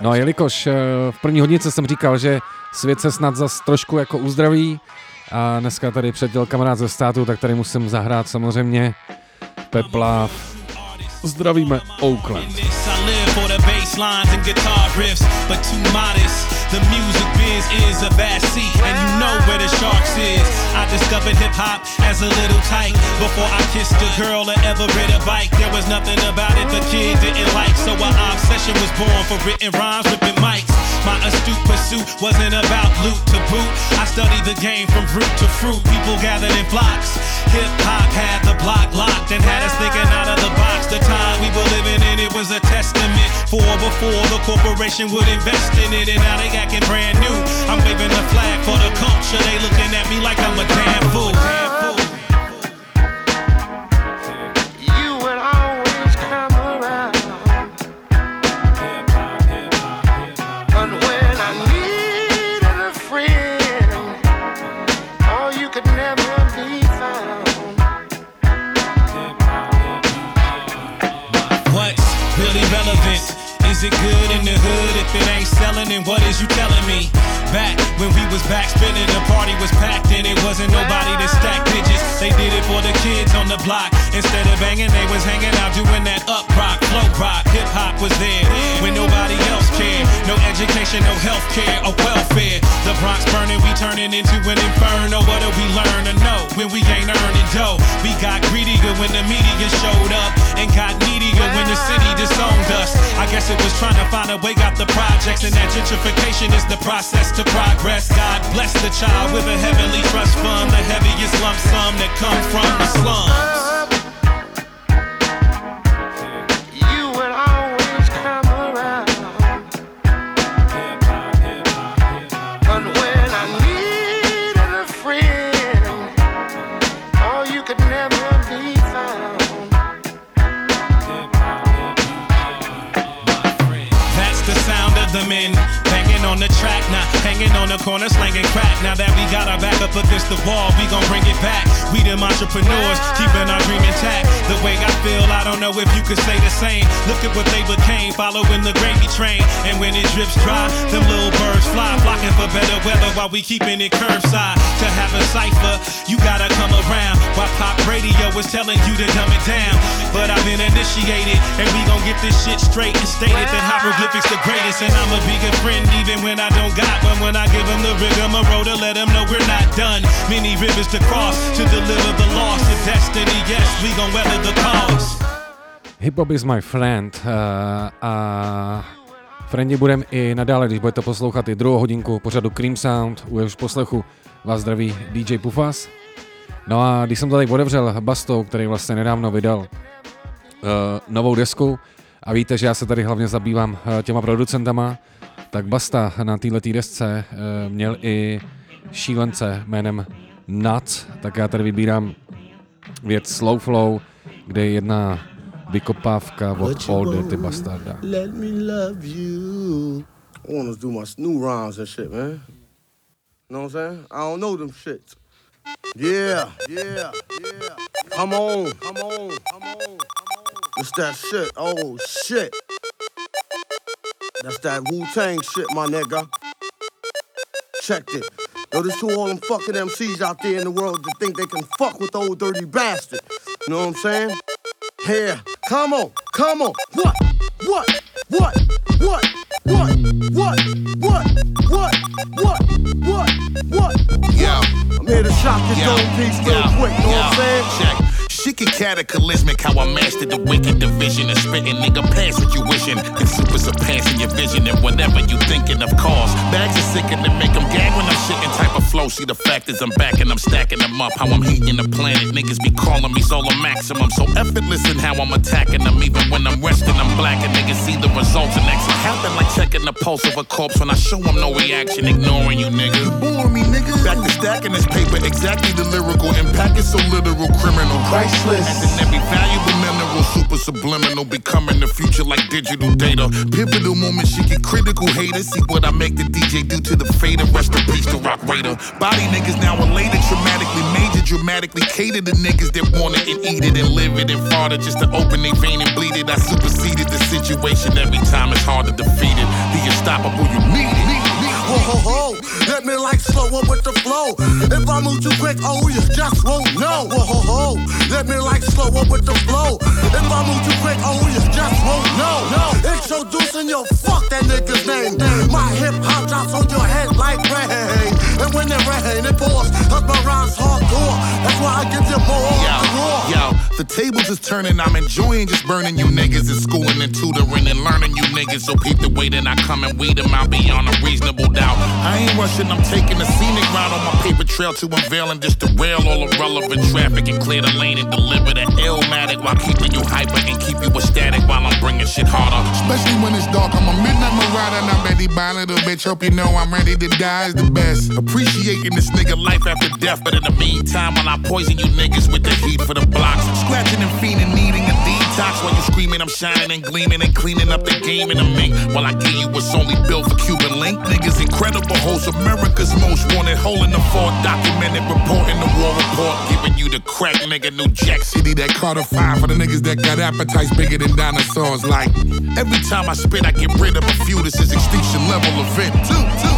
No a jelikož eh, v první hodnice jsem říkal, že svět se snad zas trošku jako uzdraví a dneska tady předěl kamarád ze státu, tak tady musím zahrát samozřejmě Pepla. Zdravíme Oakland. The music biz is a vast sea, and you know where the sharks is. I discovered hip hop as a little tyke. Before I kissed a girl or ever rid a bike, there was nothing about it the kid didn't like. So an obsession was born for written rhymes, ripping mics. My astute pursuit wasn't about loot to boot. I studied the game from root to fruit. People gathered in flocks. Hip hop had the block locked and had us thinking out of the box. The time we were living in, it was a testament. For before the corporation would invest in it, and now they acting brand new. I'm waving the flag for the culture. They looking at me like I'm a damn fool. Is it good in the hood? If it ain't selling, then what is you telling me? Back when we was back spinning, the party was packed and it wasn't nobody to stack digits. They did it for the kids on the block. Instead of banging, they was hanging out doing that up rock, flow rock. Hip hop was there when nobody else cared. No education, no health care or welfare. The Bronx burning, we turning into an inferno. What do we learn to know when we ain't earning dough? We got greedier when the media showed up and got needier when the city disowned us. I guess it was trying to find a way out the projects, and that gentrification is the process to progress. God bless the child with a heavenly trust fund, the heaviest lump sum that come from the slums. entrepreneurs. Keep don't know if you could say the same. Look at what they became, following the gravy train. And when it drips dry, them little birds fly, flocking for better weather while we keeping it curbside. To have a cipher, you gotta come around. While pop radio is telling you to dumb it down. But I've been initiated, and we gon' get this shit straight and stated that hieroglyphics the greatest. And I'ma a bigger friend even when I don't got one. When I give them the rigmarole to let them know we're not done. Many rivers to cross to deliver the lost to destiny. Yes, we gon' weather the cause. Hip Hop is my friend uh, a Frendi budem i nadále, když budete poslouchat i druhou hodinku pořadu Cream Sound, u jehož poslechu vás zdraví DJ Pufas. No a když jsem tady otevřel Bastou, který vlastně nedávno vydal uh, novou desku a víte, že já se tady hlavně zabývám uh, těma producentama, tak Basta na této desce uh, měl i šílence jménem Nuts, tak já tady vybírám věc Slow Flow, kde je jedna vykopávka od What you All want? Dirty Bastarda. Let me love you. I want to do my new rhymes and shit, man. You know what I'm saying? I don't know them shits. Yeah, yeah, yeah. Come on, come on, come on, come on. It's that shit. Oh shit. That's that Wu Tang shit, my nigga. Check it. Yo, there's two all them fucking MCs out there in the world that think they can fuck with the old dirty bastard. You know what I'm saying? Here, come on, come on. What? What? What? What? What? What? What? What? What? What? What? Yeah. I'm here to shock your dome piece real quick. You know what I'm saying? Check. Shit get cataclysmic how I mastered the wicked division and spitting nigga past what you wishing. And super are passing your vision and whatever you thinking of cause. Bags are sickin' to make them gag when I'm shitting type of flow. See the fact is I'm back and I'm stacking them up. How I'm heating the planet. Niggas be calling me solar maximum. So effortless in how I'm attacking them. Even when I'm resting, I'm black and niggas see the results and exit. Happen like checking the pulse of a corpse when I show them no reaction, ignoring you nigga. Bore me nigga. Back to stacking this paper, exactly the lyrical impact is so literal, criminal. Right priceless. As in every valuable mineral, super subliminal, becoming the future like digital data. Pivotal moment, she get critical haters. See what I make the DJ do to the fader. Rest in peace to Roc Raida. Body niggas now elated, traumatically major, dramatically cater to niggas that want it and eat it and live it and fart it just to open their vein and bleed it. I superseded the situation every time it's hard to defeat it. The unstoppable, you need it. Whoa, ho, ho. Let me like slow up with the flow. If I move too quick, oh, you just won't know. Whoa, ho, ho. Let me like slow up with the flow. If I move too quick, oh, you just won't know. No. Introducing your fuck that nigga's name. My hip hop drops on your head like rain. And when it rain, it pours. Cause my rhymes hardcore. That's why I give you more Yo, the yo, the tables is turning. I'm enjoying just burning you niggas and schooling and tutoring and learning you niggas. So peep the way that I come and weed them out beyond a reasonable doubt. I ain't rushing, I'm taking a scenic route on my paper trail to unveil and just derail all irrelevant traffic and clear the lane and deliver the illmatic while keeping you hyper and keep you ecstatic while I'm bringing shit harder. Especially when it's dark, I'm a midnight marauder and I'm ready by little bitch. Hope you know I'm ready to die is the best. Appreciating this nigga life after death, but in the meantime, while I poison you niggas with the heat for the blocks, scratching and fiending, needing a while you screaming, I'm shining gleaming and cleaning up the game in the mink. While I give you what's only built for Cuban link, niggas incredible hosts, America's most wanted, hole in the fort, documented, reporting the war report, giving you the crack nigga, New Jack City. That Carter five for the niggas that got appetites bigger than dinosaurs. Like Every time I spit, I get rid of a few. This is extinction level event. Two, two,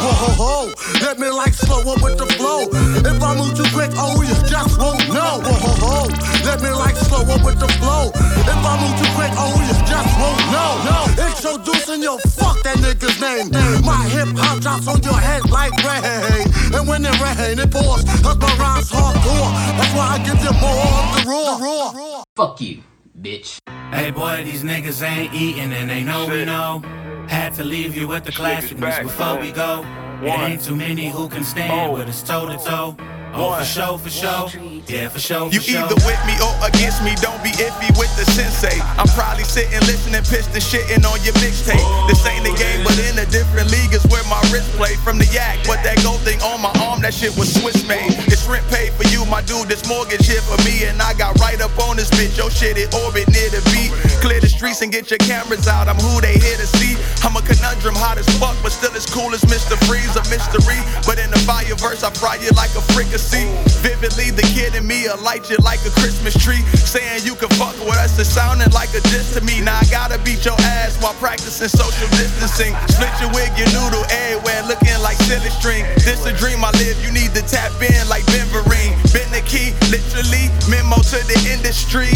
two. Whoa, ho, ho. Let me like slow up with the flow. If I move too quick, oh, you just won't know. Whoa, ho, ho. Let me like slow up with the flow. If I move too quick, oh, you just won't know. No. Introducing your fuck that nigga's name. My hip hop drops on your head like rain. And when it rain, it pours. Cause my rhymes hardcore. That's why I give you more of the raw. raw. Fuck you, bitch. Hey boy, these niggas ain't eating and they know we know. Had to leave you with the classicness before we go. It ain't too many who can stand with us toe to toe. Oh, for sure, for sure. Yeah, for sure, for You sure. either with me or against me, don't be iffy with the sensei. I'm probably sitting, listening, pissed and shitting on your mixtape. This ain't the game, but in a different league is where my wrist play. From the yak, But that gold thing on my arm, that shit was Swiss made. It's rent paid for you, my dude, this mortgage here for me. And I got right up on this bitch, yo shit, it orbit near the beat. Clear the streets and get your cameras out, I'm who they here to see. I'm a conundrum, hot as fuck, but still as cool as Mr. Freeze, a mystery. But in the fire verse, I fry you like a fricassee. Vividly, the kid in me, I light you like a Christmas tree. Saying you can fuck with us, it's sounding like a diss to me. Now I gotta beat your ass while practicing social distancing. Split your wig, your noodle everywhere, looking like silly string. This a dream I live, you need to tap in like Ben Vereen. Been the key, literally, memo to the industry.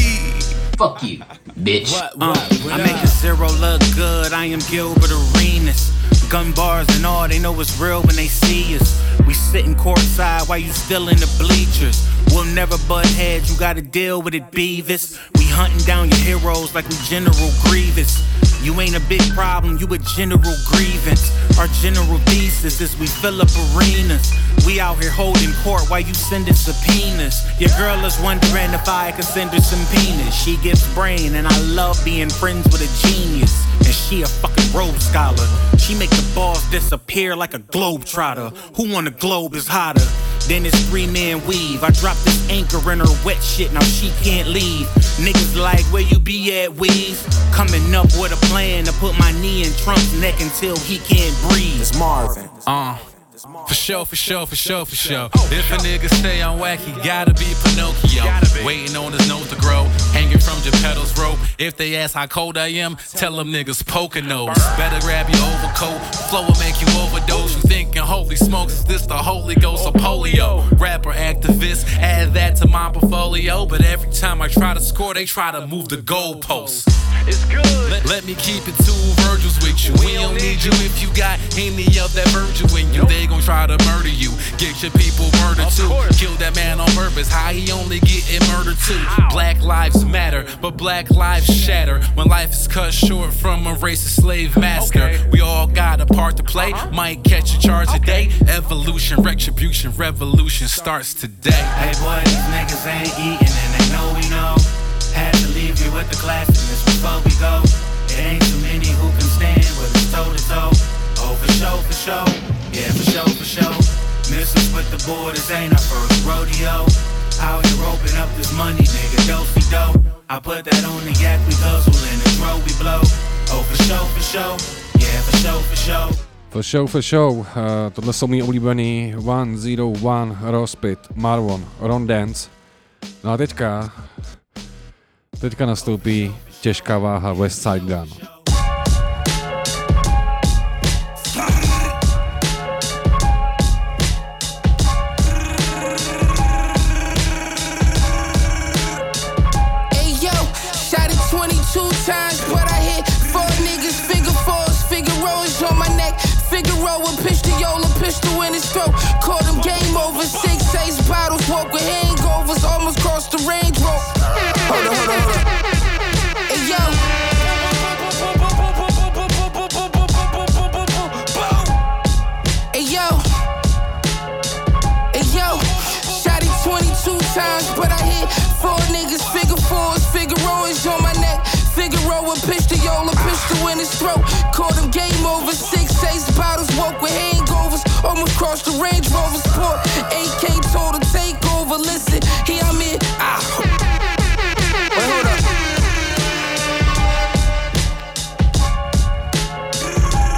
Fuck you, bitch. what Uh, I make a zero look good. I am Gilbert Arenas. Gun bars and all, they know it's real when they see us. We sitting courtside while you still in the bleachers. We'll never butt heads, you gotta deal with it, Beavis. We hunting down your heroes like we General Grievous. You ain't a big problem, you a general grievance. Our general thesis is we fill up arenas. We out here holding court while you sending subpoenas. Your girl is wondering if I could send her some penis. She gets brain, and I love being friends with a genius. And she a fucking Rhodes Scholar. She make the balls disappear like a globe trotter. Who on the globe is hotter? Then it's three man weave. I drop this anchor in her wet shit, now she can't leave. Niggas like, where you be at, Weave? Coming up with a plan to put my knee in Trump's neck until he can't breathe. It's Marvin. Uh. For sure, for sure, for sure, for sure. Oh. If a nigga stay on whack, he gotta be Pinocchio. Waiting on his nose to grow, hanging from Geppetto's rope. If they ask how cold I am, tell them niggas nose. Better grab your overcoat, flow will make you overdose. You thinking, holy smokes, is this the Holy Ghost or polio? Rapper, activist, add that to my portfolio. But every time I try to score, they try to move the goalposts. It's good. Let, let me keep it two Virgils with you. We don't need you if you got any of that Virgil in you. They gon' try to murder you. Get your people murdered too. Kill that man on purpose. How he only getting murdered too. Black lives matter, but black lives shatter. When life is cut short from a racist slave master. We all got a part to play. Uh-huh. Might catch a charge today. Evolution, retribution, revolution starts today. Hey boy, these niggas ain't eating and they know we know. Had to leave you with the classiness before we go. It ain't too many who can stand with us toe to toe. Oh, for sure, for sure. Yeah, for sure, for sure. Miss us with the borders ain't our first rodeo. Out here open up the is money, nigga. Dopey dope. I put that on the yak, we hustle and the dro we blow. Oh, for show, for show. Yeah, for show, for show. For show, for show. Uh, tohle jsou mý oblíbený 101 Rospit, Marvon, Ron Dance. No a teďka, teďka nastoupí těžká váha West Side Gun. Throat. Him game over. Six, ace bottles, woke with hangovers. Almost crossed the range. Hold on, hold on, hold on. Hey yo. Hey yo. Hey yo. Shot it 22 times, but I hit four niggas. Figure fours, is on my neck. Figaro with pistola, pistol in his throat. Called him game over. Six, ace bottles, woke with hangovers. Almost crossed the Range Rover Sport. AK told to take over. Listen, here I'm in. Ah. Wait, hold up.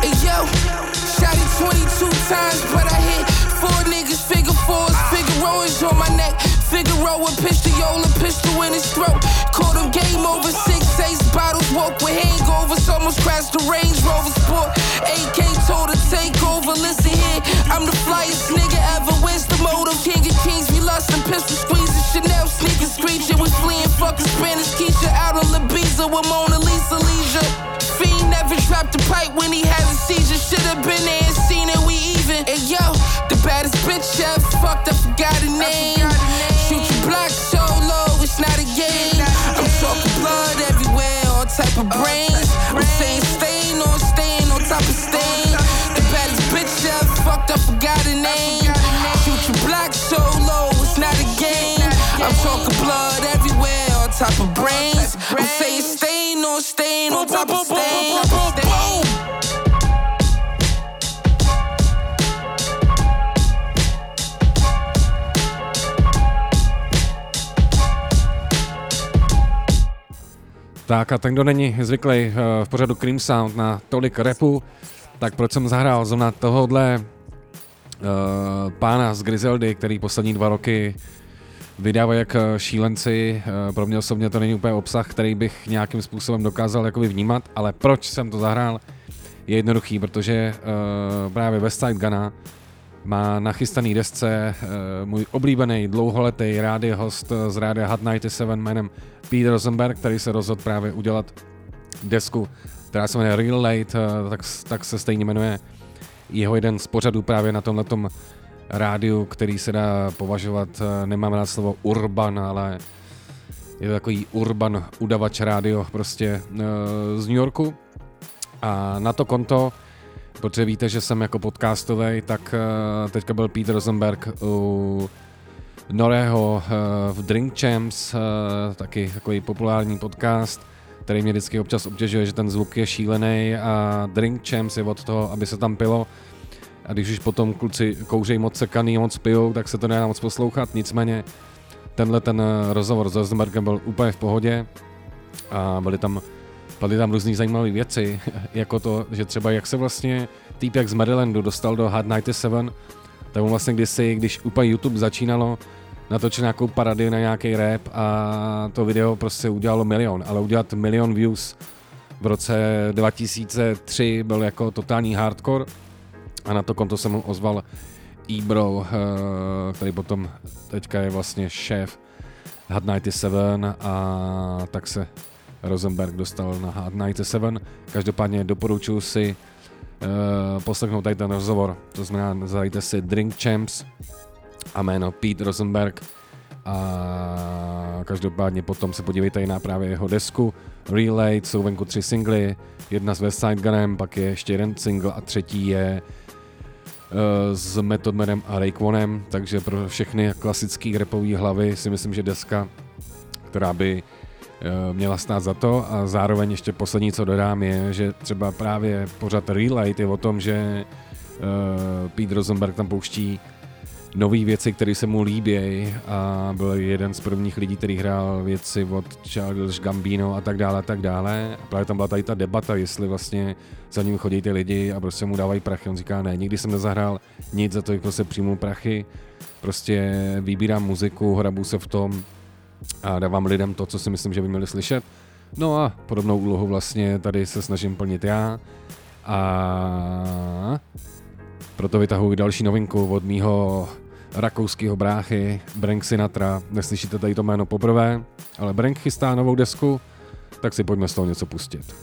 Hey yo, shot it 22 times, but I hit four niggas. Figure fours, Figaro is on my neck. Figaro with pistola, pistol in his throat. Called him game over. Six, ace bottles, woke with hangovers. Almost crashed the Range Rover Sport. AK told to take over. Listen here, I'm the flyest nigga ever. Where's the motive? King of kings, we lost some pistol squeezing. Chanel sneakers screeching. We fleeing fucking Spanish Keisha out on Ibiza with Mona Lisa leisure. Fiend never dropped a pipe when he had a seizure. Should've been there and seen it, we even. And yo, the baddest bitch ever fucked, I forgot her name. Shoot your block so low, it's not a game. I'm talking blood everywhere, all type of brains. I'm saying stain on stain on top of stain. Forgot her name. Your block so low, it's not a game. I'm talking blood everywhere, on top of brains. I'm saying stain on stain on top of stain. Tak a ten, kdo není zvyklý eh, v pořadu Cream Sound na tolik repu, tak proč jsem zahrál zrovna tohohle uh, pána z Griseldy, který poslední dva roky vydává jak eh, šílenci. Eh, Pro mě osobně to není úplně obsah, který bych nějakým způsobem dokázal jakoby vnímat, ale proč jsem to zahrál, je jednoduchý, protože uh, právě West Side Gunna má nachystaný desce uh, můj oblíbený dlouholetý rádio host z rádia Hot 97 jménem Peter Rosenberg, který se rozhodl právě udělat desku, která se jmenuje Real Late, uh, tak, tak se stejně jmenuje jeho jeden z pořadů právě na tomhletom rádiu, který se dá považovat, eh, nemám rád slovo urban, ale je to takový urban udavač rádio prostě eh, z New Yorku. A na to konto, protože víte, že jsem jako podcastový, tak eh, teďka byl Peter Rosenberg u Norého v Drink Champs, taky takový populární podcast, který mě vždycky občas obtěžuje, že ten zvuk je šílený a Drink Champs je od toho, aby se tam pilo. A když už potom kluci kouřejí moc sekaný, moc pijou, tak se to nedá moc poslouchat. Nicméně tenhle ten eh, rozhovor s Rosenbergem byl úplně v pohodě a byly tam, byly tam různý zajímavé věci, jako to, že třeba jak se vlastně týpek z Marylandu dostal do Hard 97, tak on vlastně kdysi, když úplně YouTube začínalo, natočil nějakou parodii na nějaký rap a to video prostě udělalo milion, ale udělat milion views v roce 2003 byl jako totální hardcore a na to konto se mu ozval Ebro, eh, který potom teďka je vlastně šéf Hot 97 a tak se Rosenberg dostal na Hot 97. Každopádně doporučuji si uh, poslechnout tady ten rozhovor, to znamená zadajte si Drink Champs a jméno Pete Rosenberg. A každopádně potom se podívejte na právě jeho desku. Relay, jsou venku tři singly, jedna s West Side Gunem, pak je ještě jeden single a třetí je eh, s Method Manem a Raekonem, takže pro všechny klasické rapové hlavy si myslím, že deska, která by eh, měla stát za to. A zároveň ještě poslední, co dodám, je, že třeba právě pořad Relay je o tom, že uh, Pete Rosenberg tam pouští nové věci, které se mu líbí a byl jeden z prvních lidí, který hrál věci od Childish Gambino a tak dále a tak dále. A právě tam byla tady ta debata, jestli vlastně za ním chodí ty lidi a prostě mu dávají prachy. On říká, ne, nikdy jsem nezahrál nic za to, jako se přijmu prachy, prostě vybírám muziku, hrabu se v tom a dávám lidem to, co si myslím, že by měli slyšet. No a podobnou úlohu vlastně tady se snažím plnit já. A proto vytahuji další novinku od mýho rakouského bráchy Brank Sinatra. Neslyšíte tady to jméno poprvé, ale Brank chystá novou desku, tak si pojďme z toho něco pustit.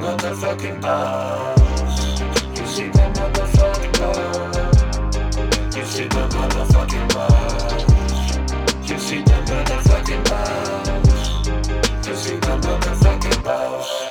Motherfucking boss. You see the motherfucking boss. You see the motherfucking boss. You see the motherfucking boss. You see the motherfucking boss.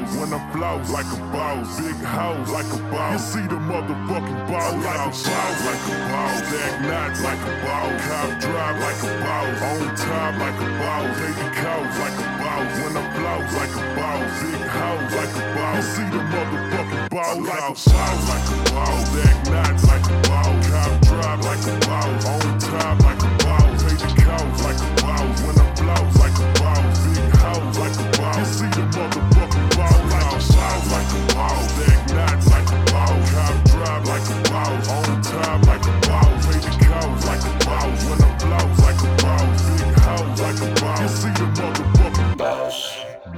Boss, when I floss like a boss, big house like a boss. You see the motherfucking boss like a boss, like a boss, stack knots like a boss, cop drop like a boss, on top like a boss, the cost like a boss, when I floss like a boss, big house like a boss. You see the motherfucking boss like a boss, like a boss, stack knots like a boss, cop drop like a boss, on top like a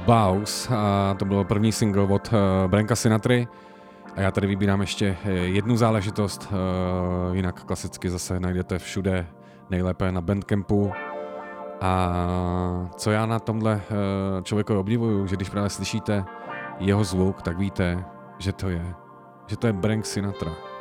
Baus a to byl první single od uh, Branka Sinatry. A já tady vybírám ještě eh, jednu záležitost, uh, jinak klasicky zase najdete všude, nejlépe na Bandcampu. A co já na tomhle člověku obdivuju, že když právě slyšíte jeho zvuk, tak víte, že to je, že to je Brank Sinatra.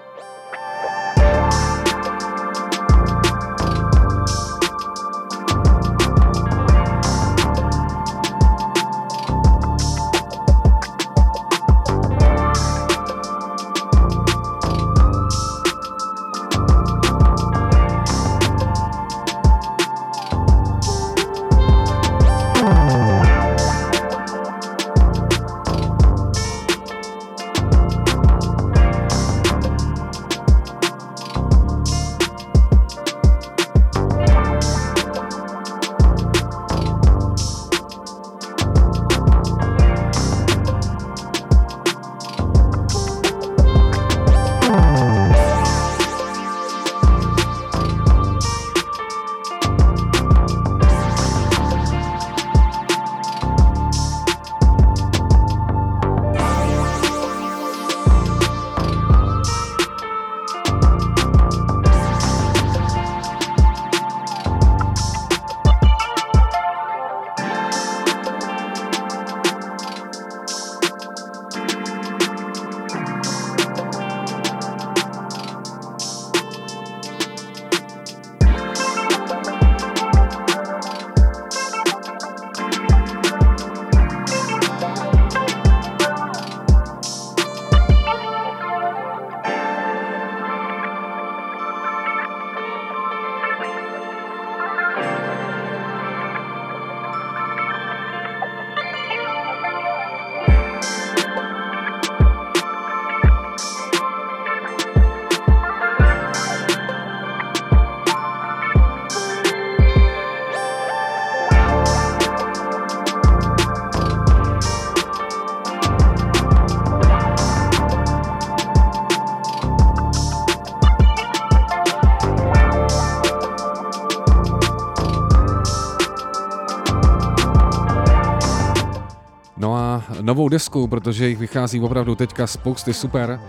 Novou desku, protože jich vychází opravdu teďka spousty super,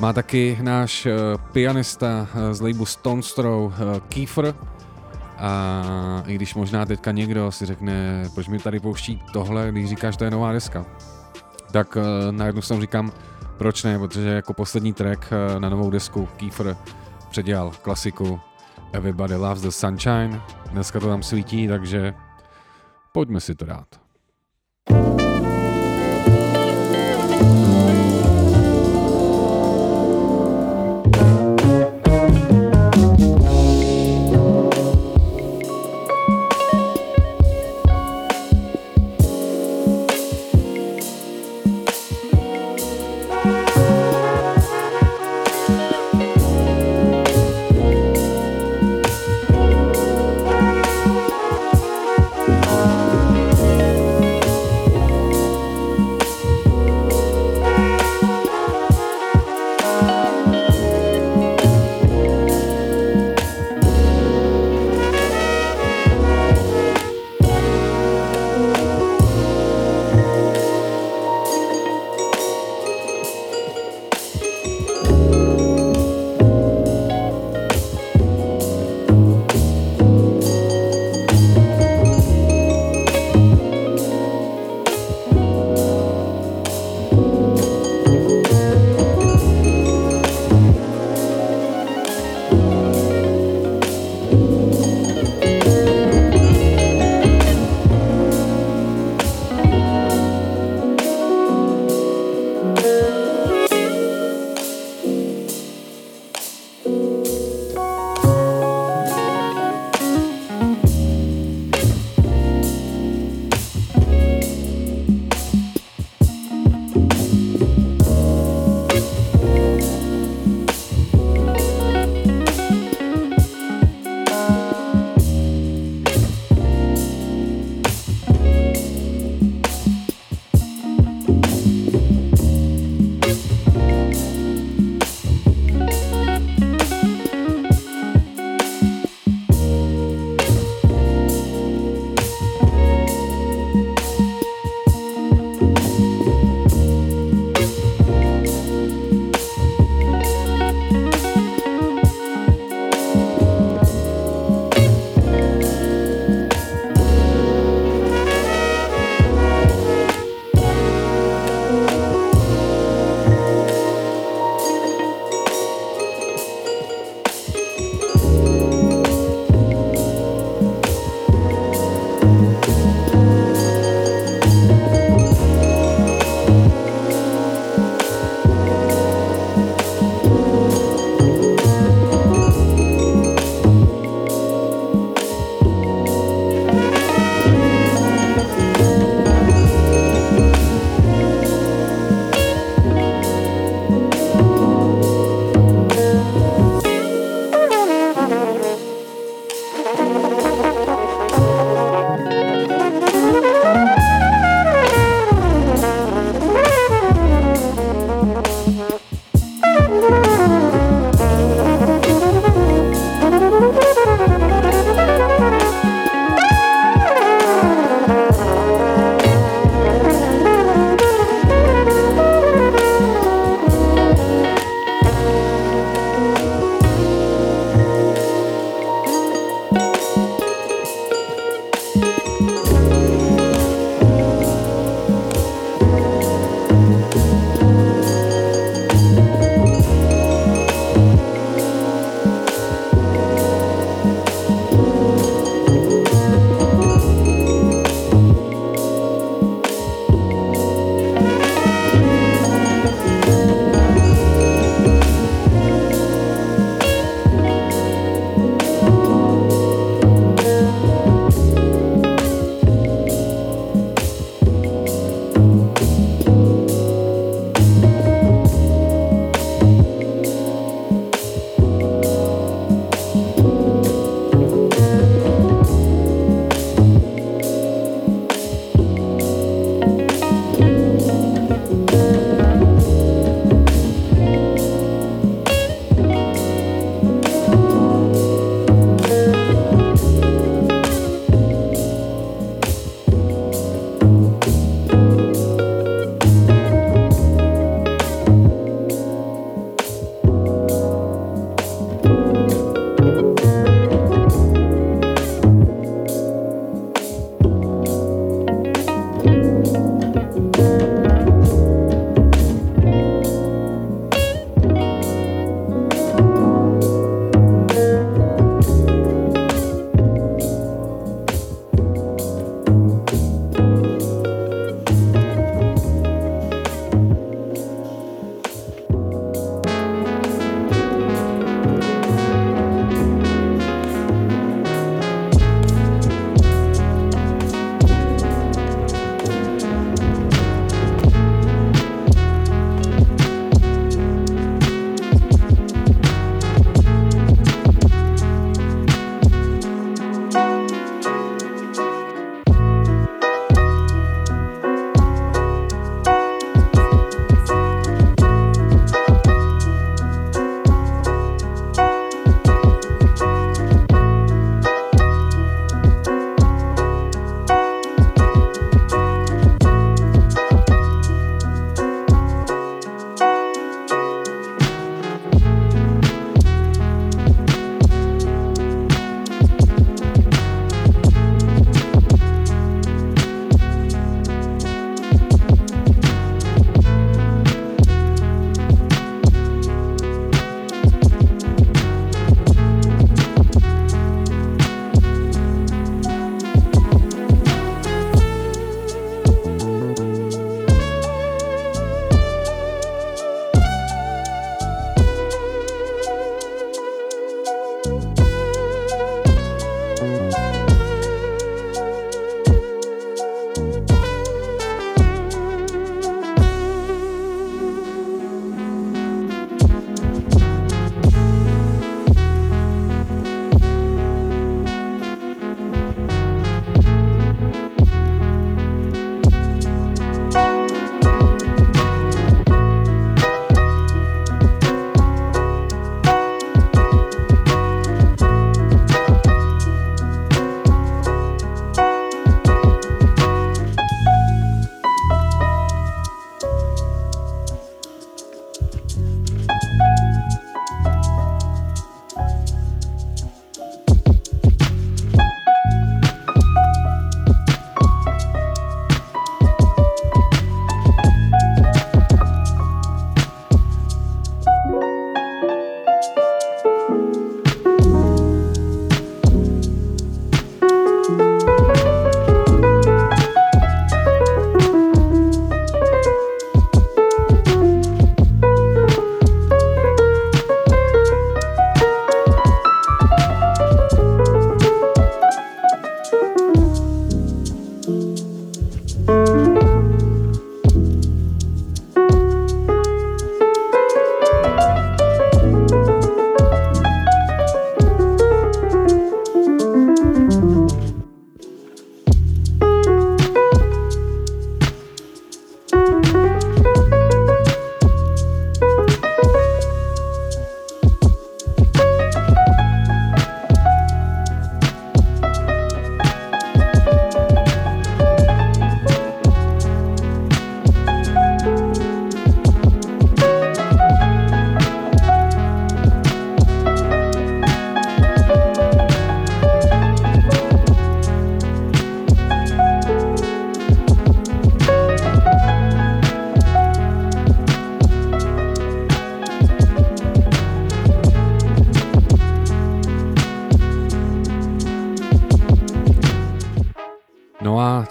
má taky náš eh, pianista eh, z labelu Stone Throw eh, Kiefer. A i když možná teďka někdo si řekne, proč mi tady pouští tohle, když říkáš, že to je nová deska, tak na jednu stranu říkám, proč ne, protože jako poslední track na novou desku Kiefer předělal klasiku Everybody Loves the Sunshine. Dneska to tam svítí, takže pojďme si to dát.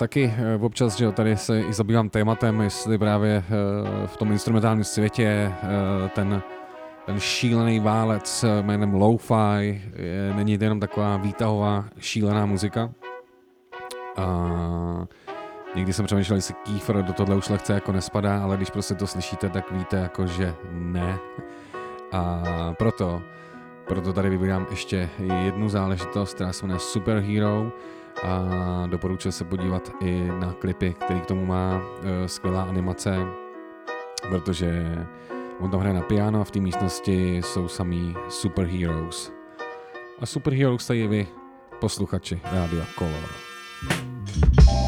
Taky eh, občas, že tady se i zabývám tématem, jestli právě eh, v tom instrumentálním světě eh, ten, ten šílený válec jménem Lo-Fi je, není to jenom taková výtahová šílená muzika. A někdy jsem přemýšlel, jestli Kiefer do tohle už lehce jako nespadá, ale když prostě to slyšíte, tak víte jako, že ne. A proto, proto tady vybírám ještě jednu záležitost, která se jmenuje Superhero a doporučuji se podívat i na klipy, který k tomu má e, skvělá animace, protože on tam hraje na piano a v té místnosti jsou samý superheroes. A superheroes tady vy, posluchači Rádia Color. A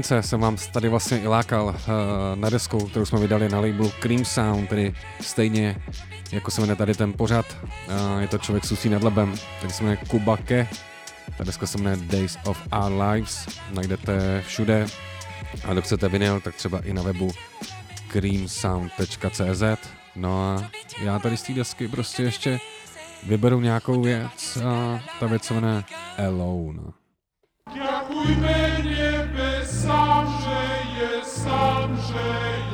hodince jsem vám tady vlastně i lákal uh, na desku, kterou jsme vydali na labelu Cream Sound, tedy stejně jako se jmenuje tady ten pořad. Uh, je to člověk s ústí nad labem, který se jmenuje Kubake. Ta deska se jmenuje Days of Our Lives, najdete všude. A kdo chcete vinyl, tak třeba i na webu creamsound.cz. No a já tady z té desky prostě ještě vyberu nějakou věc a ta věc se jmenuje Alone. Dziękujmy sam, że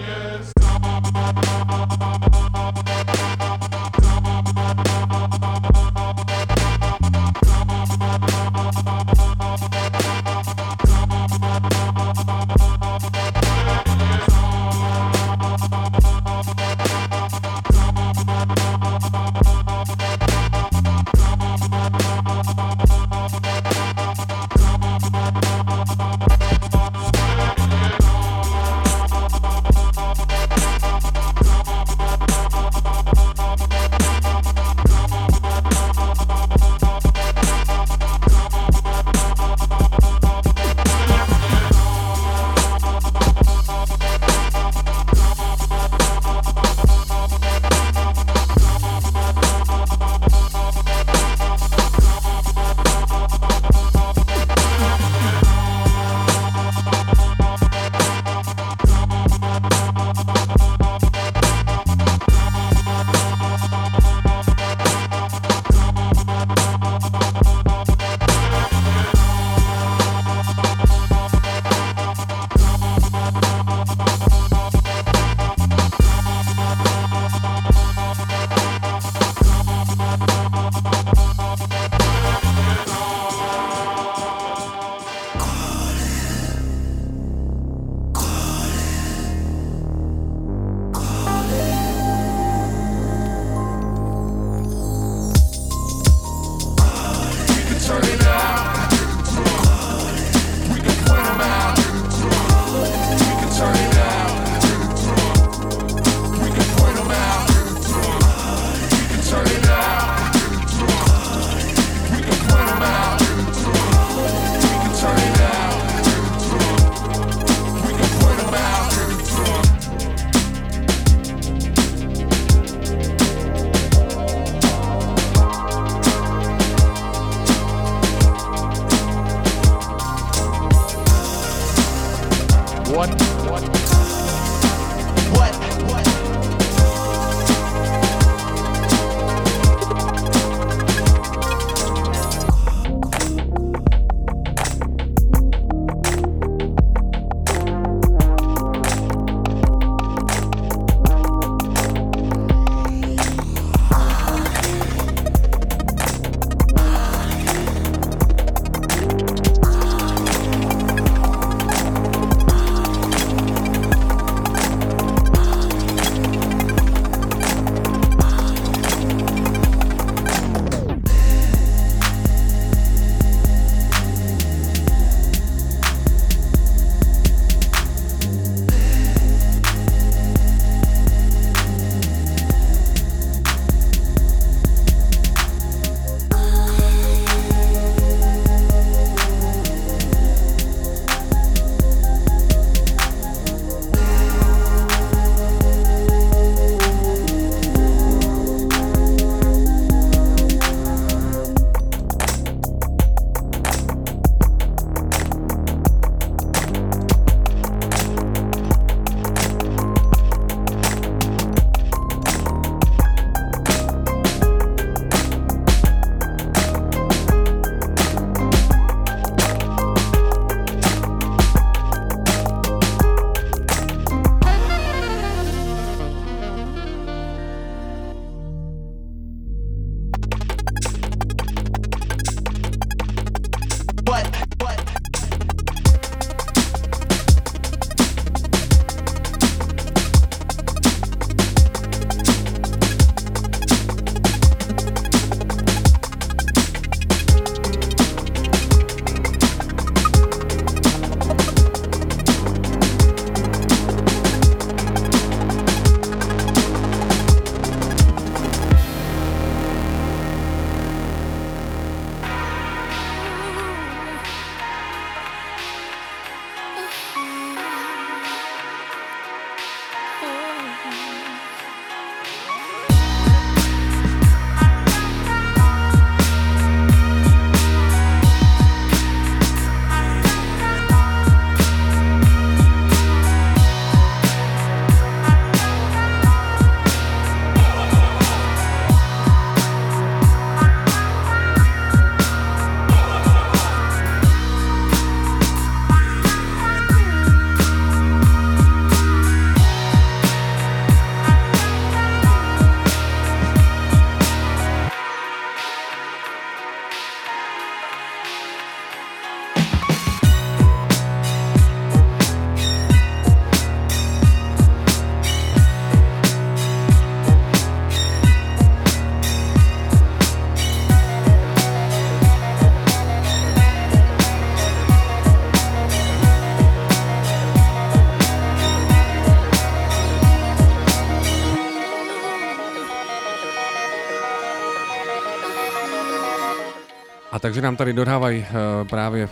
takže nám tady dodávají uh, právě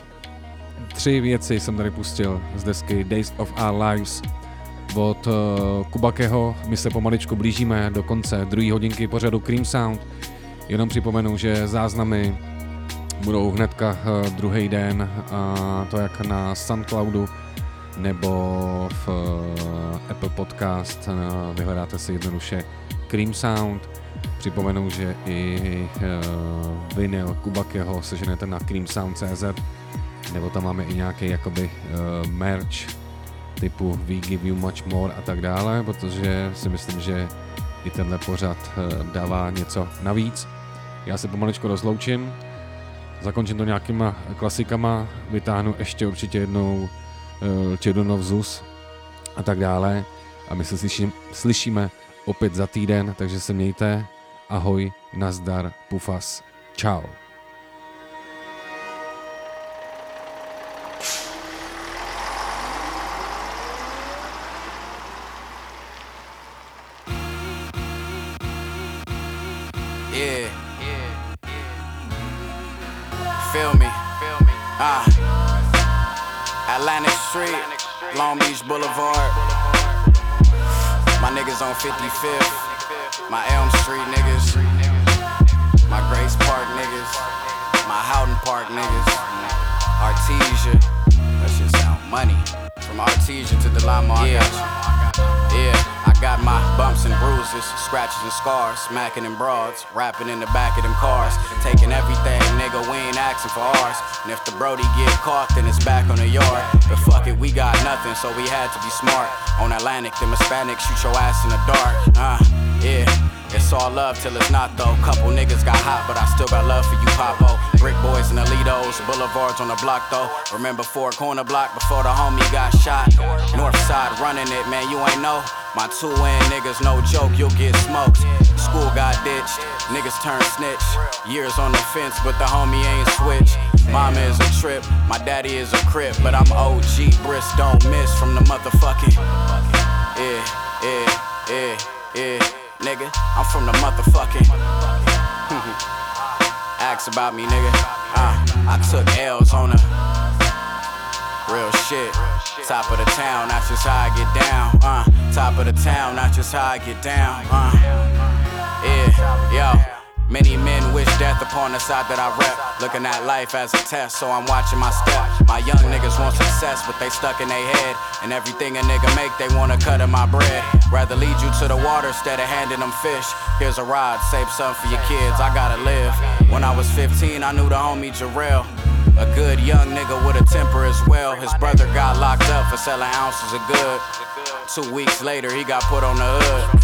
tři věci jsem tady pustil z desky Days of Our Lives od uh, Kubakého. My se pomaličku blížíme do konce druhé hodinky pořadu Cream Sound. Jenom připomenu, že záznamy budou hnedka uh, druhý den, a to jak na Soundcloudu nebo v Apple Podcast. Vyhledáte si jednoduše Cream Sound. Připomenu, že i uh, vinyl Kubakeho seženete na creamsound.cz nebo tam máme i nějaký jakoby uh, merch typu We Give You Much More a tak dále, protože si myslím, že i tenhle pořad uh, dává něco navíc. Já se pomaličku rozloučím, zakončím to nějakýma klasikama, vytáhnu ještě určitě jednou uh, Čedunov Zus a tak dále a my se slyším, slyšíme opět za týden, takže se mějte, ahoj, nazdar, pufas, čau. Yeah. Feel me. Ah. Atlantic Street, Long Beach Boulevard. My niggas on 55th. My Elm Street niggas. My Grace Park niggas. My Houghton Park niggas. Artesia. That shit sound money. From Artesia to Delamo. Yeah. Yeah, I got my bumps and bruises, scratches and scars, smacking them broads, rapping in the back of them cars, taking everything, nigga, we ain't asking for ours. And if the Brody get caught, then it's back on the yard. But fuck it, we got nothing, so we had to be smart. On Atlantic, them Hispanics shoot your ass in the dark. Uh, yeah. It's all love till it's not though. Couple niggas got hot, but I still got love for you, Popo. Brick boys and Alitos, boulevards on the block though. Remember four corner block before the homie got shot. North side running it, man, you ain't know. My two in niggas, no joke, you'll get smoked. School got ditched, niggas turn snitch. Years on the fence, but the homie ain't switched. Mama is a trip, my daddy is a crip, but I'm OG, Briss don't miss from the motherfucking. Yeah, yeah, yeah, yeah, nigga, I'm from the motherfucking. Ask about me, nigga. Uh, I took L's on the real shit. Top of the town, that's just how I get down. Uh, top of the town, that's just how I get down. Uh, yeah, yo. Many men wish death upon the side that I rep. Looking at life as a test, so I'm watching my step. My young niggas want success, but they stuck in their head. And everything a nigga make, they wanna cut in my bread. Rather lead you to the water instead of handing them fish. Here's a ride, save some for your kids, I gotta live. When I was 15, I knew the homie Jarrell. A good young nigga with a temper as well. His brother got locked up for selling ounces of good. Two weeks later, he got put on the hood.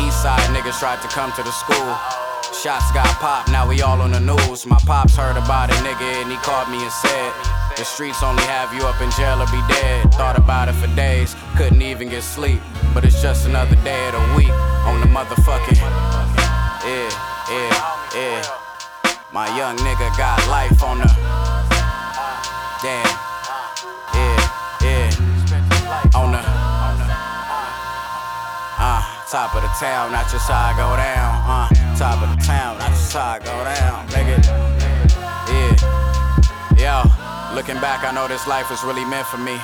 Eastside niggas tried to come to the school. Shots got popped, now we all on the news. My pops heard about it, nigga, and he called me and said, The streets only have you up in jail or be dead. Thought about it for days, couldn't even get sleep. But it's just another day of the week on the motherfucking. Yeah, yeah, yeah. My young nigga got life on the. Damn. Yeah, yeah. On the. Uh, top of the town, not just how I go down. Uh, top of the town, not just how I go down, nigga. Yeah. Yo, looking back, I know this life was really meant for me.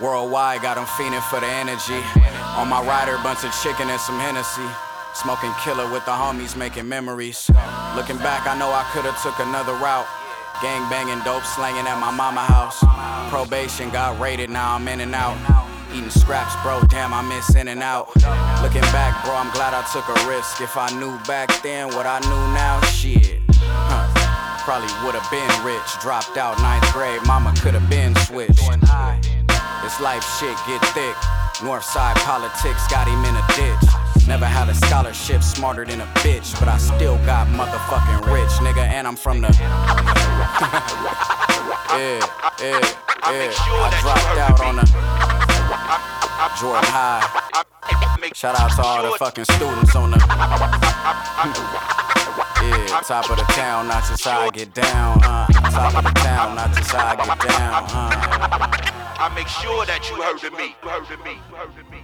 Worldwide, got them fiending for the energy. On my rider, bunch of chicken and some Hennessy. Smoking killer with the homies, making memories. Looking back, I know I could've took another route. Gang banging, dope slanging at my mama house. Probation got raided, now I'm in and out. Eating scraps, bro, damn, I miss In-N-Out. Looking back, bro, I'm glad I took a risk. If I knew back then what I knew now, shit. Huh. Probably would've been rich. Dropped out ninth grade, mama could've been switched. This life shit get thick. Northside politics got him in a ditch. Never had a scholarship smarter than a bitch, but I still got motherfucking rich, nigga, and I'm from the. yeah, yeah, yeah. I dropped out on the Jordan High. Shout out to all the fucking students on the. Yeah, top of the town, not just how I get down. Uh, top of the town, not just how I get down. Uh. I make sure that you heard of me. You heard of me. You heard of me.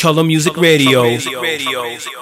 Color Music Radio. Music Radio.